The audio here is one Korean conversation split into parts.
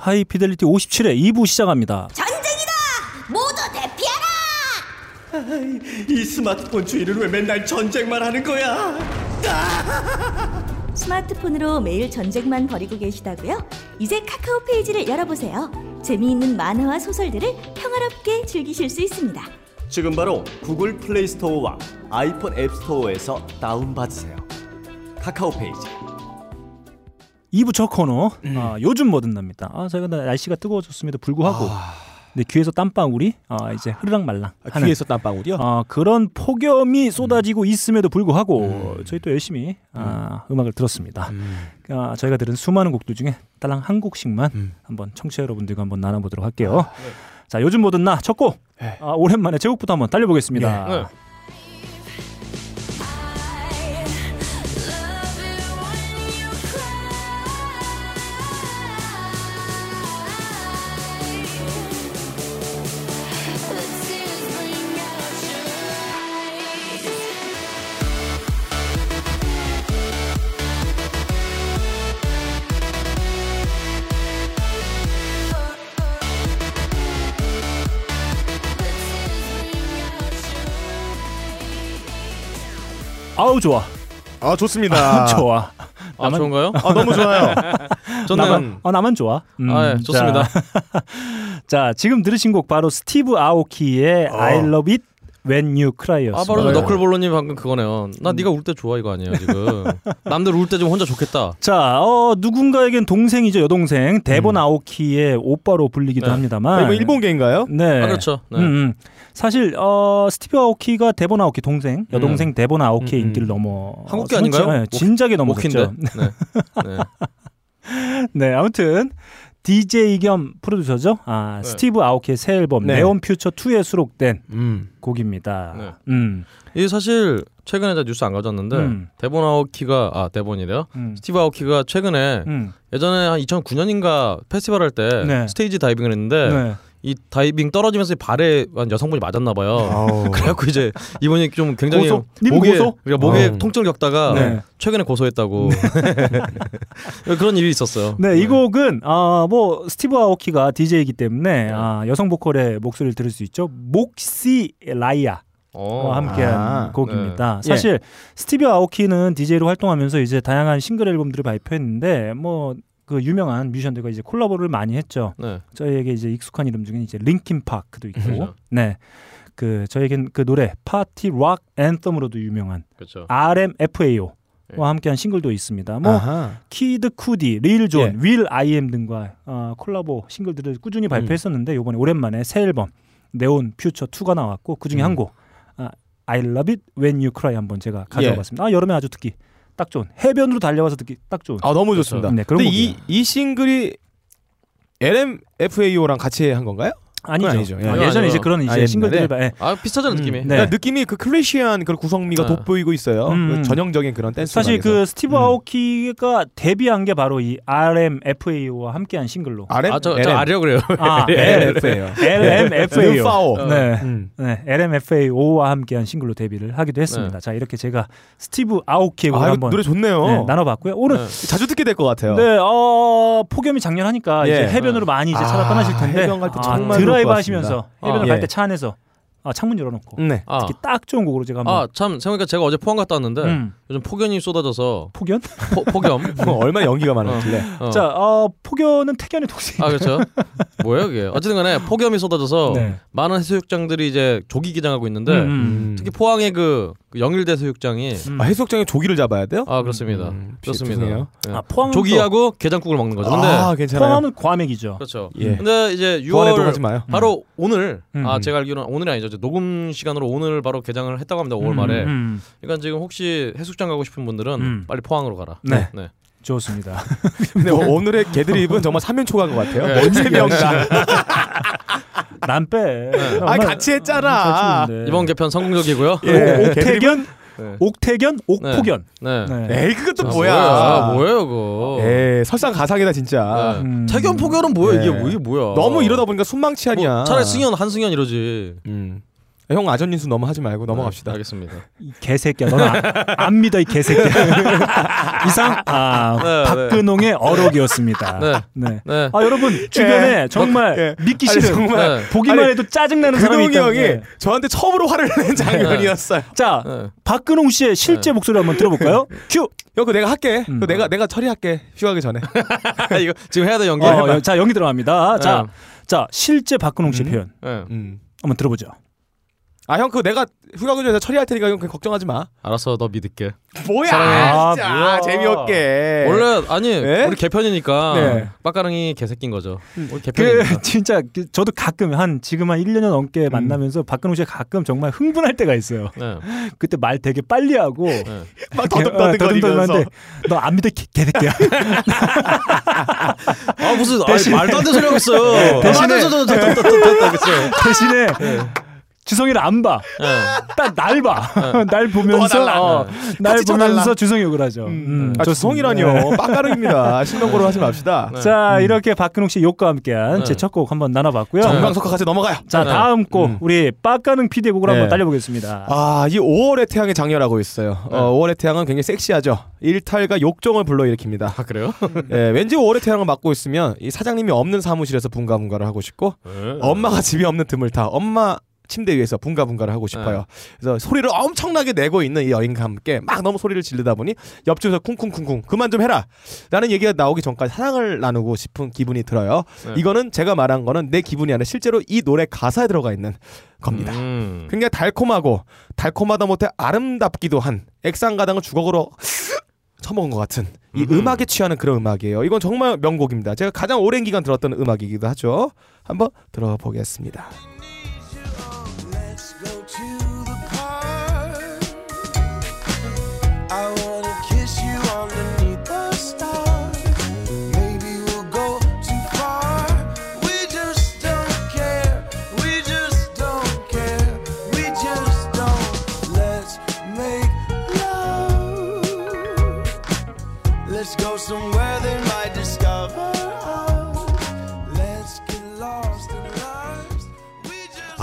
하이피델리티 57회 2부 시작합니다. 전쟁이다! 모두 대피하라! 이 스마트폰 주인은 왜 맨날 전쟁만 하는 거야? 스마트폰으로 매일 전쟁만 벌이고 계시다고요? 이제 카카오 페이지를 열어보세요. 재미있는 만화와 소설들을 평화롭게 즐기실 수 있습니다. 지금 바로 구글 플레이 스토어와 아이폰 앱 스토어에서 다운받으세요. 카카오 페이지. 2부 첫 코너 아, 요즘 뭐든 납니다. 아, 저희가 날씨가 뜨거워졌음에도 불구하고 근데 귀에서 땀방울이 아, 이제 흐르락 말랑 아, 하는 귀에서 땀방울이요? 아, 그런 폭염이 쏟아지고 있음에도 불구하고 저희 또 열심히 아, 음악을 들었습니다. 아, 저희가 들은 수많은 곡들 중에 딸랑 한 곡씩만 음. 한번 청취자 여러분들과 한번 나눠보도록 할게요. 자, 요즘 뭐든 나 첫 곡. 네. 아, 오랜만에 제곡부터 한번 달려보겠습니다. 네. 좋아. 아 좋습니다. 좋아. 아 나만- 좋은가요? 아 너무 좋아요. 좋네요. 나만, 어, 나만 좋아. 음, 아, 예, 좋습니다. 자, 자, 지금 들으신 곡 바로 스티브 아오키의 I Love It When You Cry였습니다. 아 바로 저 너클볼로님 방금 그거네요. 나 네가 울 때 좋아 이거 아니에요 지금. 남들 울 때 좀 혼자 좋겠다. 자, 어, 누군가에겐 동생이죠, 여동생. 데본 아오키의 오빠로 불리기도 네. 합니다만. 이거 일본계인가요? 네. 아 그렇죠. 네. 음, 음. 사실 어, 스티브 아오키가 데본 아오키 동생, 여동생 데본 아오키의 음, 음. 인기를 넘어 한국계 아닌가요? 네, 진작에. 넘었죠. 네. 네. 네, 아무튼 DJ 겸 프로듀서죠. 아, 네. 스티브 아오키의 새 앨범 네. Neon Future 2에 수록된 음. 곡입니다. 네. 음. 이게 사실 최근에 제가 뉴스 안 가져왔는데 음. 데본 아오키가 아 데본이래요. 음. 스티브 아오키가 최근에 음. 예전에 한 2009년인가 페스티벌 할때 네. stage diving을 했는데 네. 이 diving 떨어지면서 발에 한 여성분이 맞았나 봐요. 그래갖고 이제 이분이 좀 굉장히 고소? 님 목에 고소? 그러니까 목에 어. 통증을 겪다가 네. 최근에 고소했다고 그런 일이 있었어요. 네, 이 곡은 아, 뭐 스티브 아오키가 DJ이기 때문에 아, 여성 보컬의 목소리를 들을 수 있죠. 목시 라이아. 어. 와 함께한 아, 곡입니다. 네. 사실 스티브 아오키는 DJ로 활동하면서 이제 다양한 싱글 앨범들을 발표했는데 뭐 그 유명한 뮤지션들과 이제 콜라보를 많이 했죠. 네. 저희에게 이제 익숙한 이름 중에 이제 링킨 파크도 있고, 그렇죠. 네, 그 저에겐 그 노래 Party Rock Anthem으로도 유명한 그렇죠. RMFAO와 네. 함께한 싱글도 있습니다. 뭐 아하. 키드 쿠디, 릴 존, 예. 윌 아이엠 등과 어, 콜라보 싱글들을 꾸준히 발표했었는데 이번에 오랜만에 새 앨범 Neon Future 2가 나왔고 그 중에 음. 한 곡 아, I Love It When You Cry 한번 제가 가져와봤습니다. 아, 여름에 아주 듣기 딱 좋은 해변으로 달려가서 듣기 딱 좋은. 아 너무 좋습니다. 네, 그런 근데 곡이에요. 이, 이 싱글이 LMFAO랑 같이 한 건가요? 아니죠. 아니죠. 예. 아, 예전에 아니죠. 이제 그런 아, 이제? 싱글들을 봐- 예. 아 비슷하잖아 느낌이. 네. 그러니까 느낌이 그 클래시한 그런 구성미가 네. 돋보이고 있어요. 음. 그 전형적인 그런 댄스. 사실 음악에서. 그 스티브 음. 아오키가 데뷔한 게 바로 이 RMFAO와 함께한 싱글로. RM, 아저 LM. 저 아려 그래요. 아, LMFAO. LMFAO. 파오. 네. 음. 네, LMFAO와 함께한 싱글로 데뷔를 하기도 했습니다. 자, 이렇게 제가 스티브 아오키의 아, 한번 노래 좋네요. 네, 나눠봤고요. 오늘 네. 자주 듣게 될 것 같아요. 네, 어, 폭염이 작렬하니까 예. 이제 해변으로 많이 이제 찾아 아, 떠나실 텐데 해변 갈때 아, 정말 드라이브 하시면서 같습니다. 해변을 아, 갈 예. 때차 안에서 아, 창문 열어놓고 네. 아, 특히 딱 좋은 곡으로 제가 한번 아, 참 생각해보니까 제가 어제 포항 갔다 왔는데 음, 요즘 폭염이 쏟아져서 폭연? 포, 폭염. 뭐 얼마나 연기가 많았길래. 어. 자, 어, 폭연은 태연의 동생. 아 그렇죠. 뭐예요 그게? 어쨌든간에 폭염이 쏟아져서 네. 많은 해수욕장들이 이제 조기 개장하고 있는데 음, 음. 특히 포항의 그, 그 영일대 해수욕장이 음. 아, 해수욕장에 조기를 잡아야 돼요? 아 그렇습니다. 음, 그렇습니다. 죄송해요. 네. 아, 포항은 조기하고 게장국을 먹는 거죠. 근데 아. 포항은 과메기죠. 그렇죠. 예. 근데 이제 보안에도 6월 하지 마요. 바로 오늘 음. 아 제가 알기로는 오늘이 아니죠. 이제 녹음 시간으로 오늘 바로 개장을 했다고 합니다. 5월 음, 말에. 음, 그러니까 지금 혹시 해수욕 장 가고 싶은 분들은 음. 빨리 포항으로 가라. 네. 네. 좋습니다. 근데 오- 오늘의 개드립은 정말 3면 초과인 것 같아요. 네. 세 명 다. 난 빼. 아, 같이 했잖아. 이번 개편 성공적이고요. 예. 오- 옥태견, 네. 옥태견, 옥폭견. 네. 네. 에이, 그것도 아, 뭐야. 아, 뭐예요, 그거? 에이, 설상가상이다 진짜. 네. 음. 태견 포견은 뭐야? 이게 네. 뭐 이게 뭐야? 너무 이러다 보니까 숨망치 아니야. 뭐 차라리 승현 한승현 이러지. 음. 형 아전 인수 너무 하지 말고 네, 넘어갑시다. 알겠습니다. 이 개새끼야. 너는 안, 안 믿어 이 개새끼야. 이상 아 네, 박근홍의 어록이었습니다. 네. 네. 네. 아 여러분 주변에 정말 예. 믿기 싫은 정말 네. 보기만 아니, 해도 짜증 나는 사람이 근홍이 있다. 형이 네. 저한테 처음으로 화를 낸 장면이었어요. 자 네. 박근홍 씨의 실제 목소리 한번 들어볼까요? 큐. 형, 그 내가 할게. 음. 그 내가 내가 처리할게. 휴가기 전에. 이거 지금 해야 돼 연기. 어, 여- 자 연기 들어갑니다. 자, 네. 자 실제 박근홍 씨 음. 표현 네. 음. 한번 들어보죠. 아, 형, 그 내가 휴가기 전에 처리할 테니까 형 그냥 걱정하지 마. 알았어, 너 믿을게. 뭐야? 사랑해. 진짜 아, 뭐야. 재미없게. 원래 아니 네? 우리 개편이니까 네. 빡가릉이 개새낀 거죠. 우리 그 개편이니까. 진짜 그 저도 가끔 한 지금 한 1년 넘게 만나면서 박근홍 씨가 가끔 정말 흥분할 때가 있어요. 네. 그때 말 되게 빨리 하고 네. 막 어, 더듬더듬거리면서. 더듬더듬한데 너안 믿어 개- 개새끼야. 아 무슨 대신- 아니, 말도 안 되는 소리 하고 있어요. 대신에- 대신에 주성이를 안 봐. 네. 딱날 봐. 날 보면서. 어, 날 같이 보면서. 주성이 욕을 하죠. 음, 아, 좋습니다. 주성이라니요. 빡가릉입니다. 신명고로 하지 맙시다. 네. 자 이렇게 박근홍 씨 욕과 함께한 네. 제첫 곡 한번 나눠봤고요. 정강석화 같이 넘어가요. 자 네. 다음 곡 음. 우리 빡가능 PD의 곡을 네. 한번 달려보겠습니다. 아, 이 5월의 태양의 장렬하고 있어요. 네. 어, 5월의 태양은 굉장히 섹시하죠. 일탈과 욕정을 불러일으킵니다. 아 그래요? 예, 왠지 5월의 태양을 맡고 있으면 이 사장님이 없는 사무실에서 분가분가를 하고 싶고 네. 엄마가 집에 없는 틈을 타 엄마 침대 위에서 분가분가를 하고 싶어요. 그래서 소리를 엄청나게 내고 있는 이 여인과 함께 막 너무 소리를 지르다 보니 옆집에서 쿵쿵쿵쿵 그만 좀 해라. 라는 얘기가 나오기 전까지 사랑을 나누고 싶은 기분이 들어요. 네. 이거는 제가 말한 거는 내 기분이 아니라 실제로 이 노래 가사에 들어가 있는 겁니다. 음. 굉장히 달콤하고 달콤하다 못해 아름답기도 한 액상가당을 주걱으로 처먹은 것 같은 이 음흠. 음악에 취하는 그런 음악이에요. 이건 정말 명곡입니다. 제가 가장 오랜 기간 들었던 음악이기도 하죠. 한번 들어보겠습니다.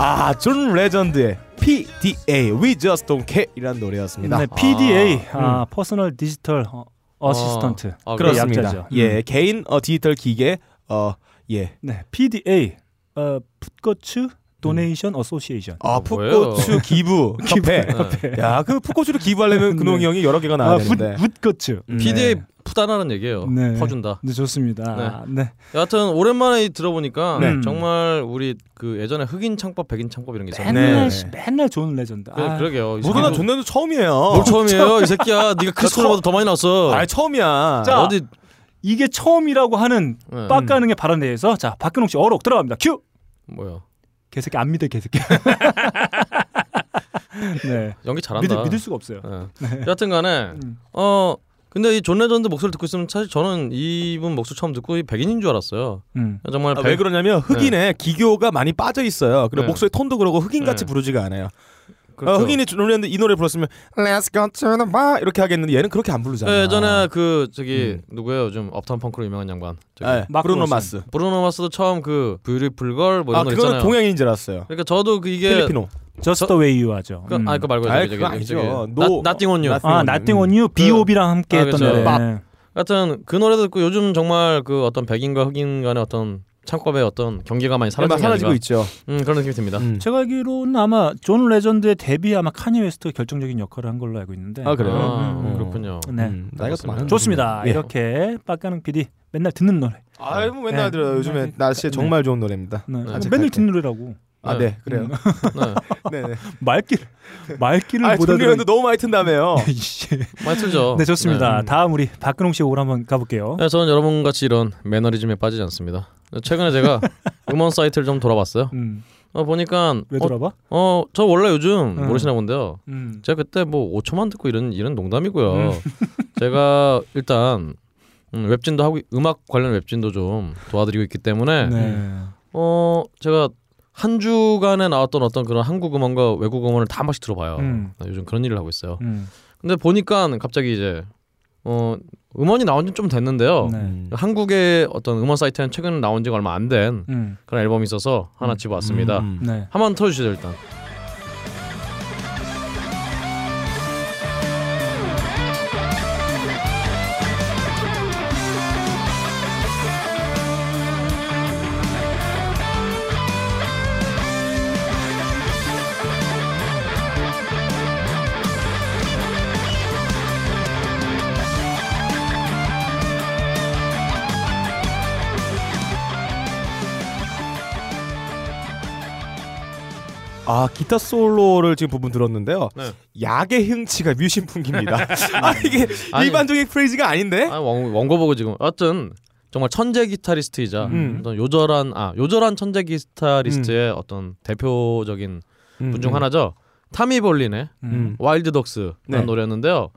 아, 존 레전드의 PDA We Just Don't Care이라는 노래였습니다. 네, PDA 음. 아, personal digital 어, assistant. 아, 그래, 그렇습니다. 약자죠. 예, 음. 개인 어, 디지털 기계 어, 예. 네, PDA 어, 풋고추 donation association. 아, 어, 뭐예요? 풋고추 기부 협회. 네. 야, 그 풋고추를 기부하려면 근홍이 네. 형이 여러 개가 나와야 아, 풋, 되는데. 풋 고추. 음, PDA 네. 푸다라는 얘기예요. 네. 퍼준다. 네, 좋습니다. 네. 여하튼 오랜만에 들어보니까 네. 정말 우리 그 예전에 흑인 창법, 백인 창법 이런 게 있었는데 맨날 네. 맨날 좋은 레전드. 그, 아, 그러게요. 이 모두 다 새끼도- 존나도 처음이에요. 뭘 처음이에요, 이 새끼야. 네가 크리스토보다 더 많이 나왔어. 아, 처음이야. 자, 어디 이게 처음이라고 하는 네. 빡가능의 발언에 대해서 자 박근홍 씨 어록 들어갑니다. 큐. 뭐야? 개새끼 안 믿어 개새끼. 네. 연기 잘한다. 믿을 믿을 수가 없어요. 네. 여하튼간에 음. 어 근데 이 존 레전드 목소리 듣고 있으면 사실 저는 이분 목소리 처음 듣고 이 백인인 줄 알았어요. 음. 정말 아, 백- 왜 그러냐면 흑인의 기교가 많이 빠져 있어요. 그리고 네. 목소리 톤도 그러고 흑인 같이 네. 부르지가 않아요. 그렇죠. 어, 흑인이 노래는데 이 노래 불렀으면 Let's go to the bar 이렇게 하겠는데 얘는 그렇게 안 부르잖아. 네, 예전에 그 저기 음. 누구예요? 요즘 Uptown Funk로 유명한 양반. 저기 네, 마크 브루노. 마스. 브루노 마스도 처음 그 Beautiful Girl 뭐 아 이런 거 그거는 있잖아요. 동양인인 줄 알았어요. 그러니까 저도 그 이게 Filipino. Just Way You 하죠. 그, 음. 아 그거 말고 저기 그거 저기 아니죠. 저기 노- Nothing on You. 나- 아, Nothing on You, 비오비랑 함께 아, 했던 그렇죠. 노래. 밥. 하여튼 그 노래 듣고 요즘 정말 그 어떤 백인과 흑인 간의 어떤 창법의 어떤 경계가 많이 사라지고, 게 사라지고 아닌가. 있죠. 음, 그런 느낌이 듭니다. 음. 제가 알기로는 아마 존 레전드의 데뷔 아마 카니예 웨스트 결정적인 역할을 한 걸로 알고 있는데. 아, 그래요? 아, 음, 음. 그렇군요. 네. 음, 나이가 또 많은 좋습니다. 예. 이렇게 빡가능 PD 맨날 듣는 노래. 아이 뭐 맨날 네. 들어요. 요즘에 네. 날씨에 정말 좋은 노래입니다. 네. 네, 책 맨날. 듣는 노래라고. 아, 네. 네, 그래요. 네. 네, 네. 말길 말길을 아, 못 알아듣는. 너무 많이 튼다며요. 많이 틀죠. 네 좋습니다. 네. 다음 우리 박근홍 씨 곡을 한번 가볼게요. 네, 저는 여러분 같이 이런 매너리즘에 빠지지 않습니다. 최근에 제가 음원 사이트를 좀 돌아봤어요. 음, 어, 보니까 왜 어, 돌아봐? 어, 저 원래 요즘 음. 모르시나 본데요. 음. 제가 그때 뭐 5초만 듣고 이런 이런 농담이고요. 음. 제가 일단 음, 웹진도 하고 음악 관련 웹진도 좀 도와드리고 있기 때문에 네. 어 제가 한 주간에 나왔던 어떤 그런 한국 음원과 외국 음원을 다 한 번씩 들어봐요. 음. 나 요즘 그런 일을 하고 있어요. 음. 근데 보니까 갑자기 이제 어 음원이 나온 지 좀 됐는데요. 네. 음. 한국의 어떤 음원 사이트는 최근 나온 지가 얼마 안된 음. 그런 앨범이 있어서 하나 음. 집어왔습니다. 음. 네. 한번 틀어주시죠 일단. 아 기타 솔로를 지금 부분 들었는데요. 네. 약의 흥취가 물씬 풍깁니다. 아 이게 아니. 일반적인 프레이즈가 아닌데? 아, 원, 원고 보고 지금 어떤 정말 천재 기타리스트이자 음. 어떤 요절한 아 요절한 천재 기타리스트의 어떤 대표적인 분 중 하나죠. 타미 볼린의 음. Wild Dogs라는 네. 노래였는데요.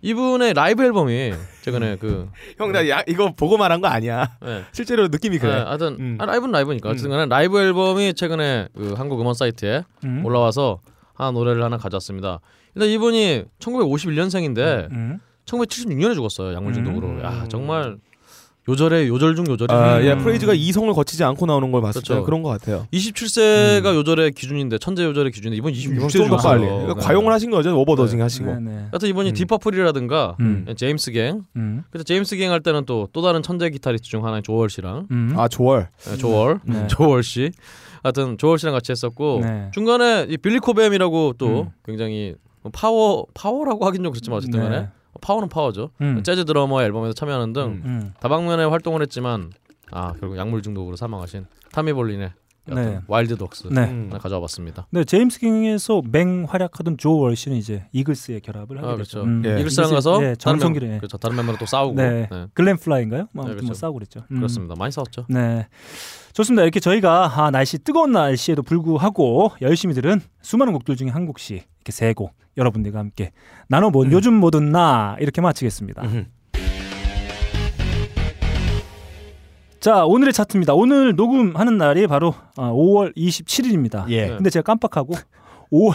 이분의 라이브 앨범이 최근에 그 형 나 이거 보고 말한 거 아니야. 네. 실제로 느낌이 그래. 네, 하여튼 음. 아, 라이브는 라이브니까 어쨌든 간에 라이브 앨범이 최근에 그 한국 음원 사이트에 음. 올라와서 하나 노래를 하나 가져왔습니다. 일단 이분이 1951년생인데 음. 1976년에 죽었어요. 약물 중독으로. 음. 야 정말 요절의 요절 중 요절이. 아, 예, 음. 프레이즈가 이성을 거치지 않고 나오는 걸 봤을 때 그렇죠. 그런 것 같아요. 27세가 요절의 기준인데 천재 요절의 기준인데 이번 이건 26세 좀더 빨리. 죽었어요. 그러니까 과용을 하신 거죠. overdosing 하시고. 네, 네. 하여튼 이분이 음. 딥 퍼플이라든가 음. 제임스 갱. 음. 그래서 제임스 갱 할 때는 또또 다른 천재 기타리스트 중 하나인 조 월시랑 음. 아 조 월시. 네, 조 월시 네. 조 월시. 하여튼 조 월시랑 같이 했었고 네. 중간에 이 빌리 코뱀이라고 또 음. 굉장히 파워 파워라고 하긴 좀 그렇지만 어쨌든 간에 네. 파워는 파워죠. 음. 재즈 드러머 앨범에서 참여하는 등 음. 음. 다방면에 활동을 했지만 아 결국 약물 중독으로 사망하신 타미 볼린의 네. Wild Dogs 네. 음. 가져와 봤습니다. 네, 제임스 갱에서 맹 활약하던 조 월시는 이제 이글스의 결합을 하게 아. 그렇죠. 예. 이글스랑 가서 네, 다른 정성기를 멤버, 예. 그렇죠. 다른 멤버랑 또 싸우고 네. 네. 글렌 프라인가요? 뭐, 네, 뭐 그렇죠. 싸우고 그랬죠. 음. 그렇습니다. 많이 싸웠죠. 네. 좋습니다. 이렇게 저희가 아, 날씨 뜨거운 날씨에도 불구하고 열심히 들은 수많은 곡들 중에 한 곡씩 이렇게 세 곡 여러분들과 함께 나눠본 요즘 뭐든 나 이렇게 마치겠습니다. 음. 자 오늘의 차트입니다. 오늘 녹음하는 날이 바로 아, 5월 27일입니다. 예. 네. 근데 제가 깜빡하고 5월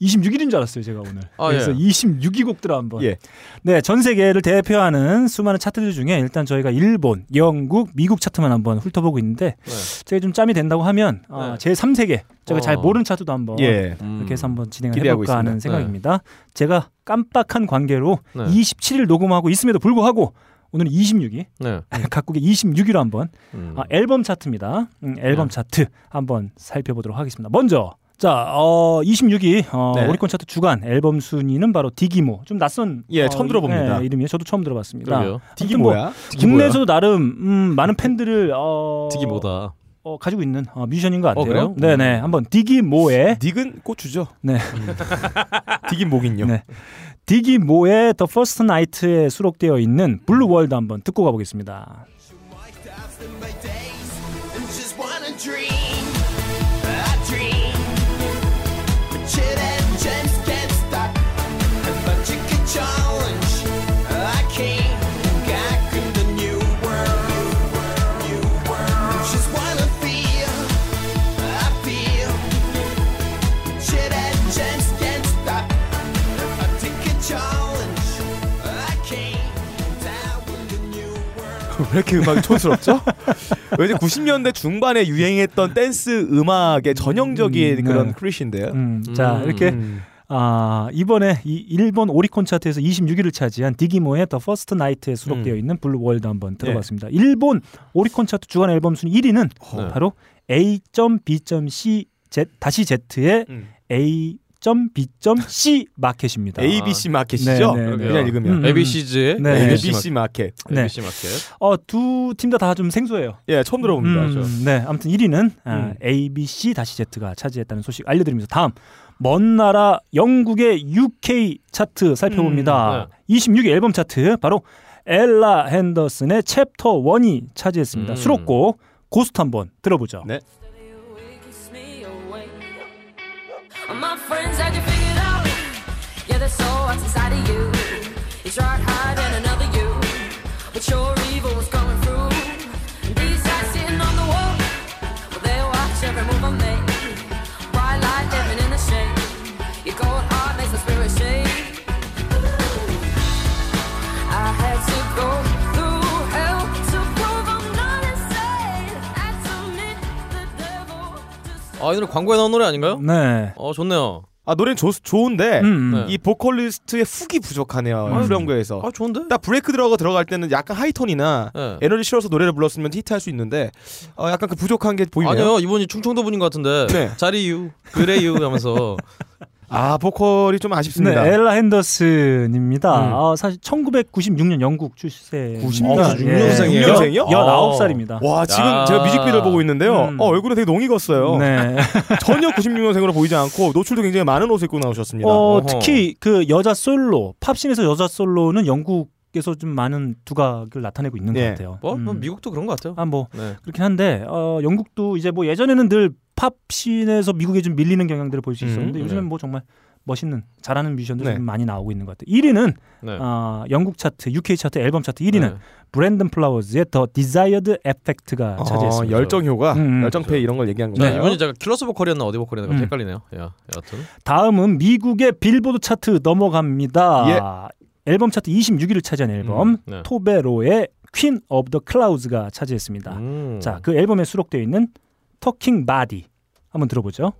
26일인 줄 알았어요, 제가 오늘. 아, 그래서 예. 26위 곡들 한번. 예. 네, 전 세계를 대표하는 수많은 차트들 중에 일단 저희가 일본, 영국, 미국 차트만 한번 훑어보고 있는데 네. 제가 좀 짬이 된다고 하면 어, 네. 제 3세계 제가 잘 어. 모르는 차트도 한번 예. 음. 이렇게 해서 한번 진행을 해볼까 하는 있습니다. 생각입니다. 제가 깜빡한 관계로 네. 27일 녹음하고 있음에도 불구하고 오늘은 26위, 네. 각국의 26위로 한번 음. 아, 앨범 차트입니다. 음, 앨범 네. 차트 한번 살펴보도록 하겠습니다. 먼저 자, 어, 26위 어, 네. 오리콘 차트 주간 앨범 순위는 바로 디기모. 좀 낯선 예, 처음 들어봅니다. 예, 이름이에요. 저도 처음 들어봤습니다. 그러게요. 아무튼 뭐 뭐야? 국내에서도 나름 음, 많은 팬들을 어, 뭐다. 어, 가지고 있는 어, 뮤지션인 것 같아요. 어, 그래요? 네네. 한번 디기모의 닉은 고추죠. 네. 딕인 목인요. 네. 디기모의 The First Night에 수록되어 있는 블루 월드 한번 듣고 가보겠습니다. 왜 이렇게 음악이 촌스럽죠? 왠지 90년대 중반에 유행했던 댄스 음악의 전형적인 음, 그런 네. 클리셰인데요. 음, 자 음, 이렇게 음. 아, 이번에 이 일본 오리콘 차트에서 26위를 차지한 디기모의 The First Night에 수록되어 음. 있는 Blue World 한번 들어봤습니다. 일본 오리콘 차트 주간 앨범 순위 1위는 네. 바로 A.B.C Z 다시 Z의 음. A.B.C 마켓입니다. ABC 마켓이죠? 네, 네, 네. 그냥 읽으면 음. ABC즈의 네. ABC 마켓. 네. ABC 마켓. 어, 두 팀 다 다 좀 생소해요. 예, 처음 들어봅니다. 음, 네, 아무튼 1위는 아, 음. ABC 다시 Z가 차지했다는 소식 알려드리면서 다음 먼 나라 영국의 UK 차트 살펴봅니다. 음, 26위 앨범 차트 바로 엘라 핸더슨의 챕터 1이 차지했습니다. 음. 수록곡 Ghost 한번 들어보죠. 네. 아, 이 노래 광고에 나온 노래 아닌가요? 네. 어, 좋네요. 아 노래는 좋, 좋은데 음, 네. 이 보컬리스트의 훅이 부족하네요. 후렴구에서. 아, 좋은데? 딱 브레이크 들어가 들어갈 때는 약간 하이톤이나 네. 에너지 실어서 노래를 불렀으면 히트할 수 있는데 어, 약간 그 부족한 게 보이네요. 아니요, 이분이 충청도 분인 것 같은데. 네. 자리유, 그래유 하면서 아 보컬이 좀 아쉽습니다. 네, 엘라 핸더슨입니다. 음. 아, 사실 1996년 영국 출생. 96 예. 년생이에요? 년생이요? 19살입니다. 와 지금 야. 제가 뮤직비디오를 보고 있는데요. 음. 어, 얼굴이 되게 농 익었어요. 네. 전혀 96년생으로 보이지 않고 노출도 굉장히 많은 옷을 입고 나오셨습니다. 어. 특히 그 여자 솔로, 팝신에서 여자 솔로는 영국 에서 좀 많은 두각을 나타내고 있는 예. 것 같아요. 뭐, 뭐 음. 미국도 그런 것 같아요. 아, 뭐 네. 그렇긴 한데 어, 영국도 이제 뭐 예전에는 늘 팝신에서 미국에 좀 밀리는 경향들을 볼 수 있었는데 음, 요즘엔 네. 뭐 정말 멋있는 잘하는 뮤지션들이 네. 좀 많이 나오고 있는 것 같아요. 1위는 네. 어, 영국 차트, UK 차트, 앨범 차트 1위는 네. 브랜든 플라워즈의 The Desired Effect가 어, 차지했습니다. 열정 효과, 음, 열정페이 이런 걸 얘기한 네, 거예요. 이번에 제가 킬러스 보컬이었나 어디 보컬이었나 음. 헷갈리네요. 야, 여하튼 다음은 미국의 빌보드 차트 넘어갑니다. 예. 앨범 차트 26위를 차지한 앨범 음, 네. 토베로의 Queen of the Clouds가 차지했습니다. 음. 자, 그 앨범에 수록되어 있는 Talking Body 한번 들어보죠.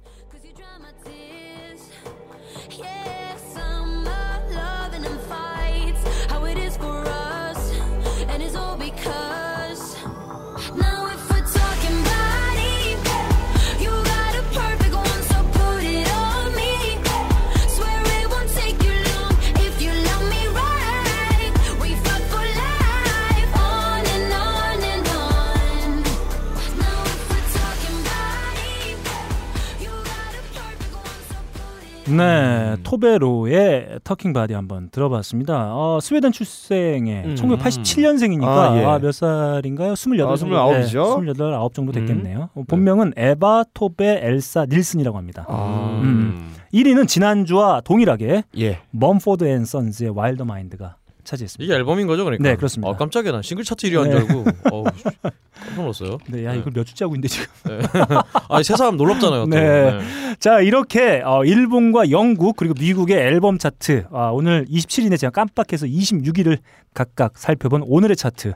네, 토베로의 Talking Body 한번 들어봤습니다. 어, 스웨덴 출생의 음. 1987년생이니까 아, 예. 몇 살인가요? 28 아, 정도. 29 이죠? 28, 9 정도 됐겠네요. 음. 어, 본명은 에바 토베 엘사 닐슨이라고 합니다. 아, 음. 1위는 지난주와 동일하게 예. 먼포드 앤 선즈의 Wilder Mind가 차지했습니다. 이게 앨범인 거죠, 그러니까. 네, 그렇습니다. 아, 깜짝이야, 난 싱글 차트 1위 한줄 네. 알고. 어우, 씨, 깜짝 놀랐어요. 네, 야 네. 이걸 몇 주째 하고 있는데 지금. 아, 세 사람 놀랍잖아요. 또. 네. 자 이렇게 어, 일본과 영국 그리고 미국의 앨범 차트 아, 오늘 27일에 제가 깜빡해서 26위를 각각 살펴본 오늘의 차트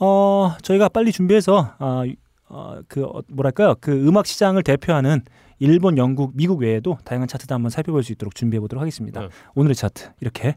어, 저희가 빨리 준비해서 아, 어, 그 어, 뭐랄까요 그 음악 시장을 대표하는 일본, 영국, 미국 외에도 다양한 차트도 한번 살펴볼 수 있도록 준비해 보도록 하겠습니다. 네. 오늘의 차트 이렇게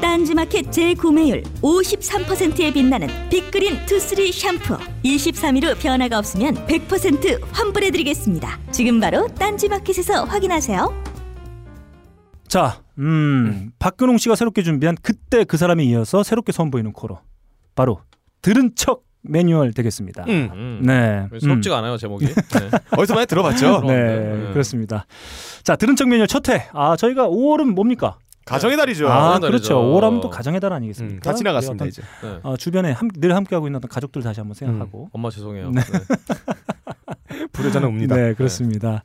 딴지마켓 재구매율 53%에 빛나는 빅그린 투쓰리 샴푸 23일 후 변화가 없으면 100% 환불해드리겠습니다. 지금 바로 딴지마켓에서 확인하세요. 자, 음, 박근홍 씨가 새롭게 준비한 그때 그 사람에 이어서 새롭게 선보이는 코너 바로 들은 척 매뉴얼 되겠습니다. 음. 음. 네. 새롭지가 않아요, 제목이. 네. 어디서 많이 들어봤죠? 네, 네. 그렇습니다. 자, 들은 척 매뉴얼 첫 회. 아, 저희가 5월은 뭡니까? 가정의 달이죠. 아, 가정의 그렇죠. 달이죠. 5월 하면 또 가정의 달 아니겠습니까? 음, 다 지나갔습니다 어떤, 이제. 네. 어, 주변에 함, 늘 함께하고 있는 어떤 가족들 다시 한번 생각하고. 엄마 죄송해요. 네. 네. 불효자는 옵니다. 네, 그렇습니다.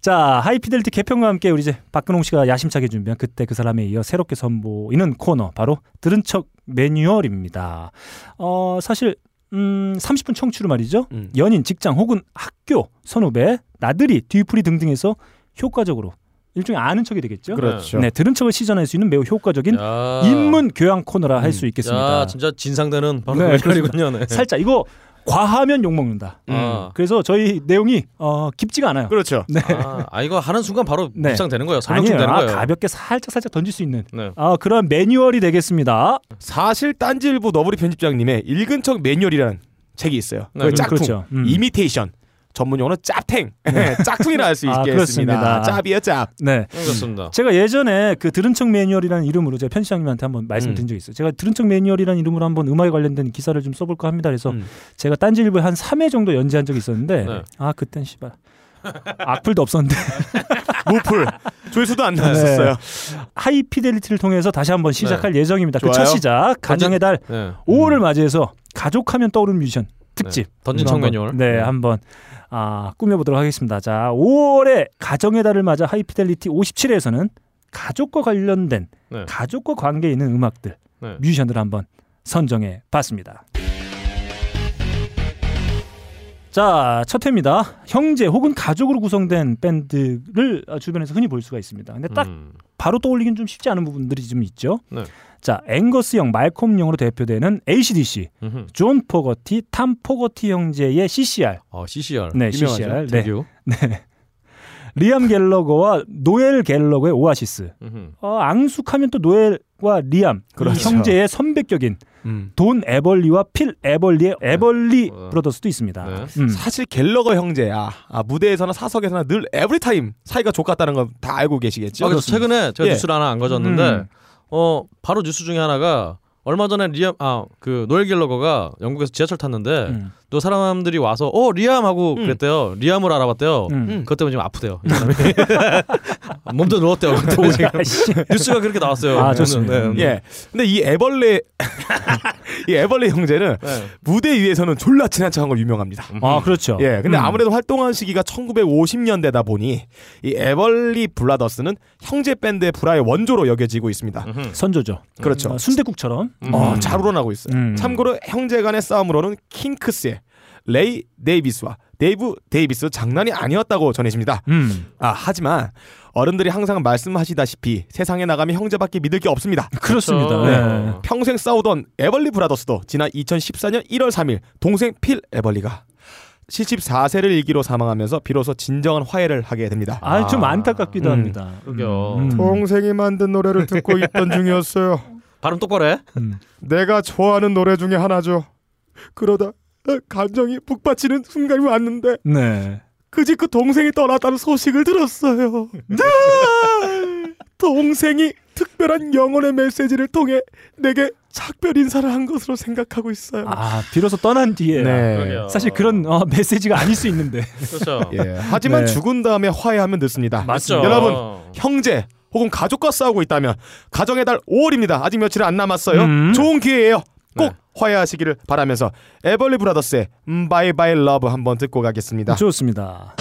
자, 하이피델리티 개편과 함께 우리 이제 박근홍 씨가 야심차게 준비한 그때 그 사람에 이어 새롭게 선보이는 코너 바로 들은 척 매뉴얼입니다. 어, 사실 음, 30분 청취로 말이죠. 음. 연인, 직장 혹은 학교, 선후배, 나들이, 뒤풀이 등등에서 효과적으로 일종의 아는 척이 되겠죠. 그렇죠. 네, 들은 척을 시전할 수 있는 매우 효과적인 야. 인문 교양 코너라 할 수 있겠습니다. 야, 진짜 진상되는 바로 네, 그. 네. 살짝 이거 과하면 욕 먹는다. 아. 그래서 저희 내용이 어, 깊지가 않아요. 그렇죠. 네. 아, 아, 이거 하는 순간 바로 네. 묵상되는 거예요. 설명 되는 아, 거예요. 가볍게 살짝 살짝 던질 수 있는 네. 아, 그런 매뉴얼이 되겠습니다. 사실 딴지일보 너브리 편집장님의 읽은 척 매뉴얼이라는 책이 있어요. 네, 그 짝퉁, 그렇죠. 음. 이미테이션. 전문 용어는 짭탱, 짝퉁이라 할수 아, 있겠습니다. 그렇습니다. 짭이요 짭. 네. 그렇습니다. 제가 예전에 그 들은 척 매뉴얼이라는 이름으로 제가 편집장님한테 한번 말씀드린 적이 있어요. 제가 들은 척 매뉴얼이라는 이름으로 한번 음악에 관련된 기사를 좀 써볼까 합니다. 그래서 음. 제가 딴지일보에 한 3회 정도 연재한 적이 있었는데 네. 아 그땐 씨발 악플도 없었는데 무플 조회수도 안 나왔었어요. 하이피델리티를 통해서 다시 한번 시작할 예정입니다. 그 첫. 시작 가정의 달 네. 5월을 맞이해서 가족하면 떠오르는 뮤지션 특집 네. 들은 척 한번, 매뉴얼. 네, 네. 한번 아, 꾸며보도록 하겠습니다. 자, 5월에 가정의 달을 맞아 하이피델리티 57회에서는 가족과 관련된 네. 가족과 관계 있는 음악들 네. 뮤지션들 한번 선정해 봤습니다. 자, 첫 회입니다. 형제 혹은 가족으로 구성된 밴드를 어, 주변에서 흔히 볼 수가 있습니다. 근데 딱 음. 바로 떠올리긴 좀 쉽지 않은 부분들이 좀 있죠. 네. 자, 앵거스 영, 말콤 영으로 대표되는 ACDC, 음흠. 존 포거티, 탐 포거티 형제의 CCR. 어, CCR. 네. CCR. 네. 네. 리암 갤러거와 노엘 갤러거의 오아시스. 음흠. 어, 앙숙하면 또 노엘과 리암 이 그렇죠. 형제의 선배격인 음. 돈 에벌리와 필 에벌리의 에벌리 브라더스도 있습니다. 네. 음. 사실 갤러거 형제야. 아, 무대에서나 사석에서나 늘 every time 사이가 좋았다는 건 다 알고 계시겠죠? 아, 그래서 최근에 제가 예. 뉴스를 하나 안 가졌는데 음. 어 바로 뉴스 중에 하나가 얼마 전에 리암 아그 노엘 갤러거가 영국에서 지하철 탔는데 음. 또 사람들이 와서 어 리암 하고 그랬대요. 리암을 알아봤대요. 음. 그것 때문에 지금 아프대요. 몸도 누웠대요. 지금. 뉴스가 그렇게 나왔어요. 아, 좋습니다. 네. 예. 근데 이 에벌리 이 에벌리 형제는 네. 무대 위에서는 졸라 친한 척한 걸 유명합니다. 아, 그렇죠. 예. 근데 음. 아무래도 활동한 시기가 1950년대다 보니 이 에벌리 브라더스는 형제 밴드의 불화의 원조로 여겨지고 있습니다. 선조죠. 그렇죠. 어, 순대국처럼. 어, 잘 우러나고 있어요. 음. 참고로 형제 간의 싸움으로는 킹크스의 레이 데이비스와 데이브 데이비스 장난이 아니었다고 전해집니다. 음. 아, 하지만 어른들이 항상 말씀하시다시피 세상에 나가면 형제밖에 믿을 게 없습니다. 그렇습니다. 그렇죠. 네. 평생 싸우던 에벌리 브라더스도 지난 2014년 1월 3일 동생 필 에벌리가 74세를 일기로 사망하면서 비로소 진정한 화해를 하게 됩니다. 아, 좀 안타깝기도 음. 합니다. 그러게요. 음. 동생이 만든 노래를 듣고 있던 중이었어요. 발음 똑바로 해. 음. 내가 좋아하는 노래 중에 하나죠. 그러다 감정이 북받치는 순간이 왔는데 네. 그집 그 동생이 떠났다는 소식을 들었어요. 동생이 특별한 영혼의 메시지를 통해 내게 작별 인사를 한 것으로 생각하고 있어요. 아, 비로소 떠난 뒤에 네. 그러게요. 사실 그런 어, 메시지가 아닐 수 있는데. 그렇죠. 예, 하지만 네. 죽은 다음에 화해하면 늦습니다. 맞죠. 여러분 형제 혹은 가족과 싸우고 있다면 가정의 달 5월입니다. 아직 며칠 안 남았어요. 음. 좋은 기회예요. 꼭 네. 화해하시기를 바라면서 에벌리 브라더스의 음, 바이바이 러브 한번 듣고 가겠습니다. 좋습니다.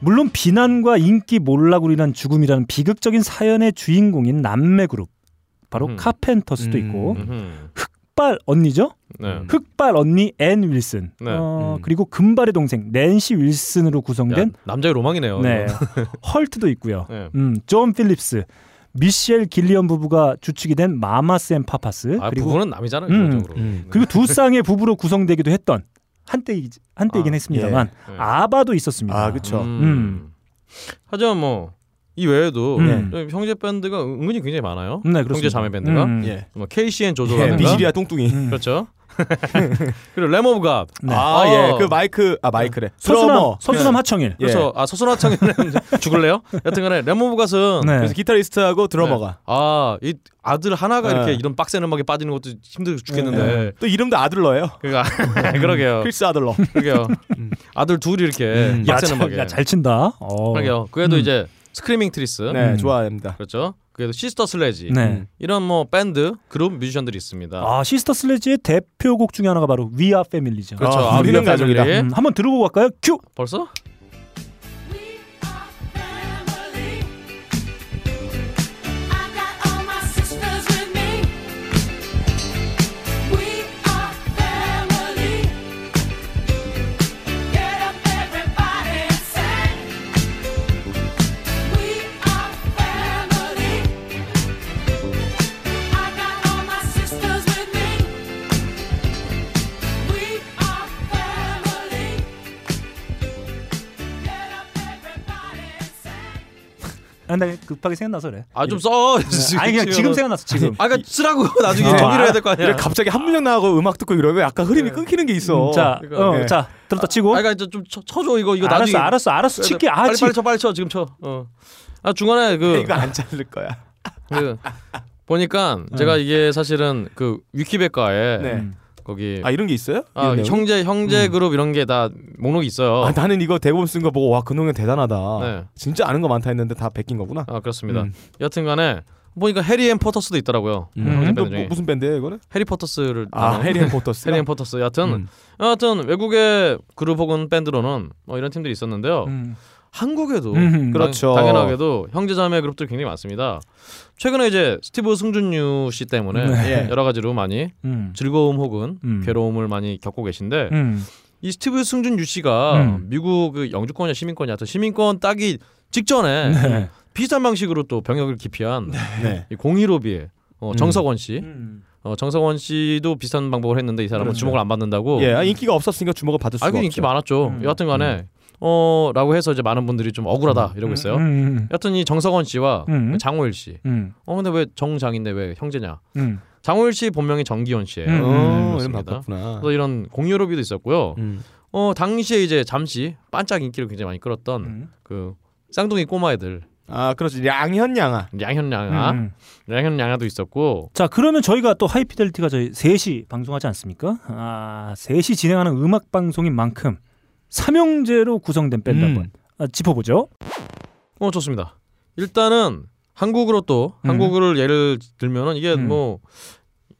물론 비난과 인기 몰라구리란 죽음이라는 비극적인 사연의 주인공인 남매 그룹 바로 음. 카펜터스도 음. 있고 음흠. 흑발 언니죠. 네. 흑발 언니 앤 윌슨 네. 어, 음. 그리고 금발의 동생 낸시 윌슨으로 야, 구성된 남자의 로망이네요. 네. 하트도 있고요. 네. 음, 존 필립스, 미셸 길리언 부부가 주축이 된 마마스 앤 파파스 아, 그리고 부부는 남이잖아요. 음, 기본적으로. 음. 그리고 두 쌍의 부부로 구성되기도 했던 한때 한때이긴 아, 했습니다만 예. 아바도 있었습니다. 아, 그쵸. 음. 하지만 뭐 이 외에도 음. 형제 밴드가 은근히 굉장히 많아요. 네, 그렇습니다. 형제 자매 밴드가 음. 예. 뭐 KCN 예, 조조라든가 미시리아 뚱뚱이. 음. 그렇죠. 그리고 레모브 갓. 네. 아, 예. 그 마이크 아 마이크래. 서수남, 드러머. 서수남 하청일. 예. 그래서 아 서순화창이 죽을래요? 여튼간에 레모브 갓은 네. 그래서 기타리스트하고 드러머가 아 이 아들 하나가 이렇게 네. 이런 빡센 음악에 빠지는 것도 힘들어 죽겠는데 또 이름도 아들러예요. 그러니까 그러게요. 크리스 아들러. 그러게요. 아들 둘이 이렇게 음. 야, 빡센 잘, 음악에. 야, 잘 친다. 어. 그러게요. 그래도 음. 이제 스크리밍 트리스 네, 음. 좋아합니다. 그렇죠. 그래도 시스터 슬레지 네. 이런 뭐 밴드 그룹 뮤지션들이 있습니다. 아 시스터 슬레지의 대표곡 중에 하나가 바로 We Are Family죠. 그렇죠. 아, 아, 우리는 가족이래. 가족이다. 음, 한번 들어보고 갈까요? 큐. 벌써? 아, 나 급하게 생각나서 그래. 아 좀 써. 아니 그냥 지금 생각났어 지금. 아 그러니까 쓰라고 나중에 어. 정리를 해야 될 거 아니야. 갑자기 한 문장 나가고 음악 듣고 이러면 약간 흐름이 끊기는 게 있어. 음, 자, 그러니까, 어, 예. 자 들었다 치고. 아 그러니까 좀 쳐, 쳐줘 이거 이거 알았어, 나중에. 알았어, 알았어. 칠게. 아, 빨리 치. 빨리 쳐 빨리 쳐 지금 쳐. 어. 아 중간에 그, 이거 안 자를 거야. 그 보니까 제가 이게 사실은 그 위키백과에 네. 음. 거기 아 이런 게 있어요? 아, 이런? 형제 형제 음. 그룹 이런 게 다 목록이 있어요. 아, 나는 이거 대본 쓴 거 보고 와 근홍이 대단하다. 네. 진짜 아는 거 많다 했는데 다 베낀 거구나. 아 그렇습니다. 음. 여튼간에 보니까 Harry and Potters도 있더라고요. 음. 형제 또 뭐, 무슨 밴드예요 이거는? 해리 포터스를 아 Harry and Potters. Harry and Potters. 여하튼 음. 여하튼 외국의 그룹 혹은 밴드로는 뭐 이런 팀들이 있었는데요. 음. 한국에도 음, 당- 그렇죠. 당연하게도 형제자매 그룹들이 굉장히 많습니다. 최근에 이제 스티브 승준 유 씨 때문에 네. 여러 가지로 많이 음. 즐거움 혹은 음. 괴로움을 많이 겪고 계신데 음. 이 스티브 승준유 씨가 음. 미국 그 영주권이나 시민권이 하여튼 시민권 따기 직전에 네. 비슷한 방식으로 또 병역을 기피한 네. 이 공일오비의 어, 정석원 씨, 음. 어, 정석원 씨도 비슷한 방법을 했는데 이 사람은 그렇죠. 주목을 안 받는다고. 예, 아, 인기가 없었으니까 주목을 받을 수가 알고 없죠. 인기 많았죠. 음. 여하튼 간에 어 라고 해서 이제 많은 분들이 좀 억울하다 이러고 있어요. 음. 여하튼 이 정석원 씨와 음. 장호일 씨. 음. 어 근데 왜 정장인데 왜 형제냐? 음. 장호일 씨 본명이 정기현 씨예요. 음. 어, 그렇습니다. 바꿨구나. 그래서 이런 공유로비도 있었고요. 음. 어 당시에 이제 잠시 반짝 인기를 굉장히 많이 끌었던 음. 그 쌍둥이 꼬마애들 아 그렇지 양현양아. 양현양아, 음. 양현양아도 있었고 자 그러면 저희가 또 하이피델리티가 저희 3시 방송하지 않습니까? 아 3시 진행하는 음악 방송인 만큼 삼형제로 구성된 밴드 음. 한번 아, 짚어보죠. 어 좋습니다. 일단은 한국으로 또 음. 한국을 예를 들면은 이게 음. 뭐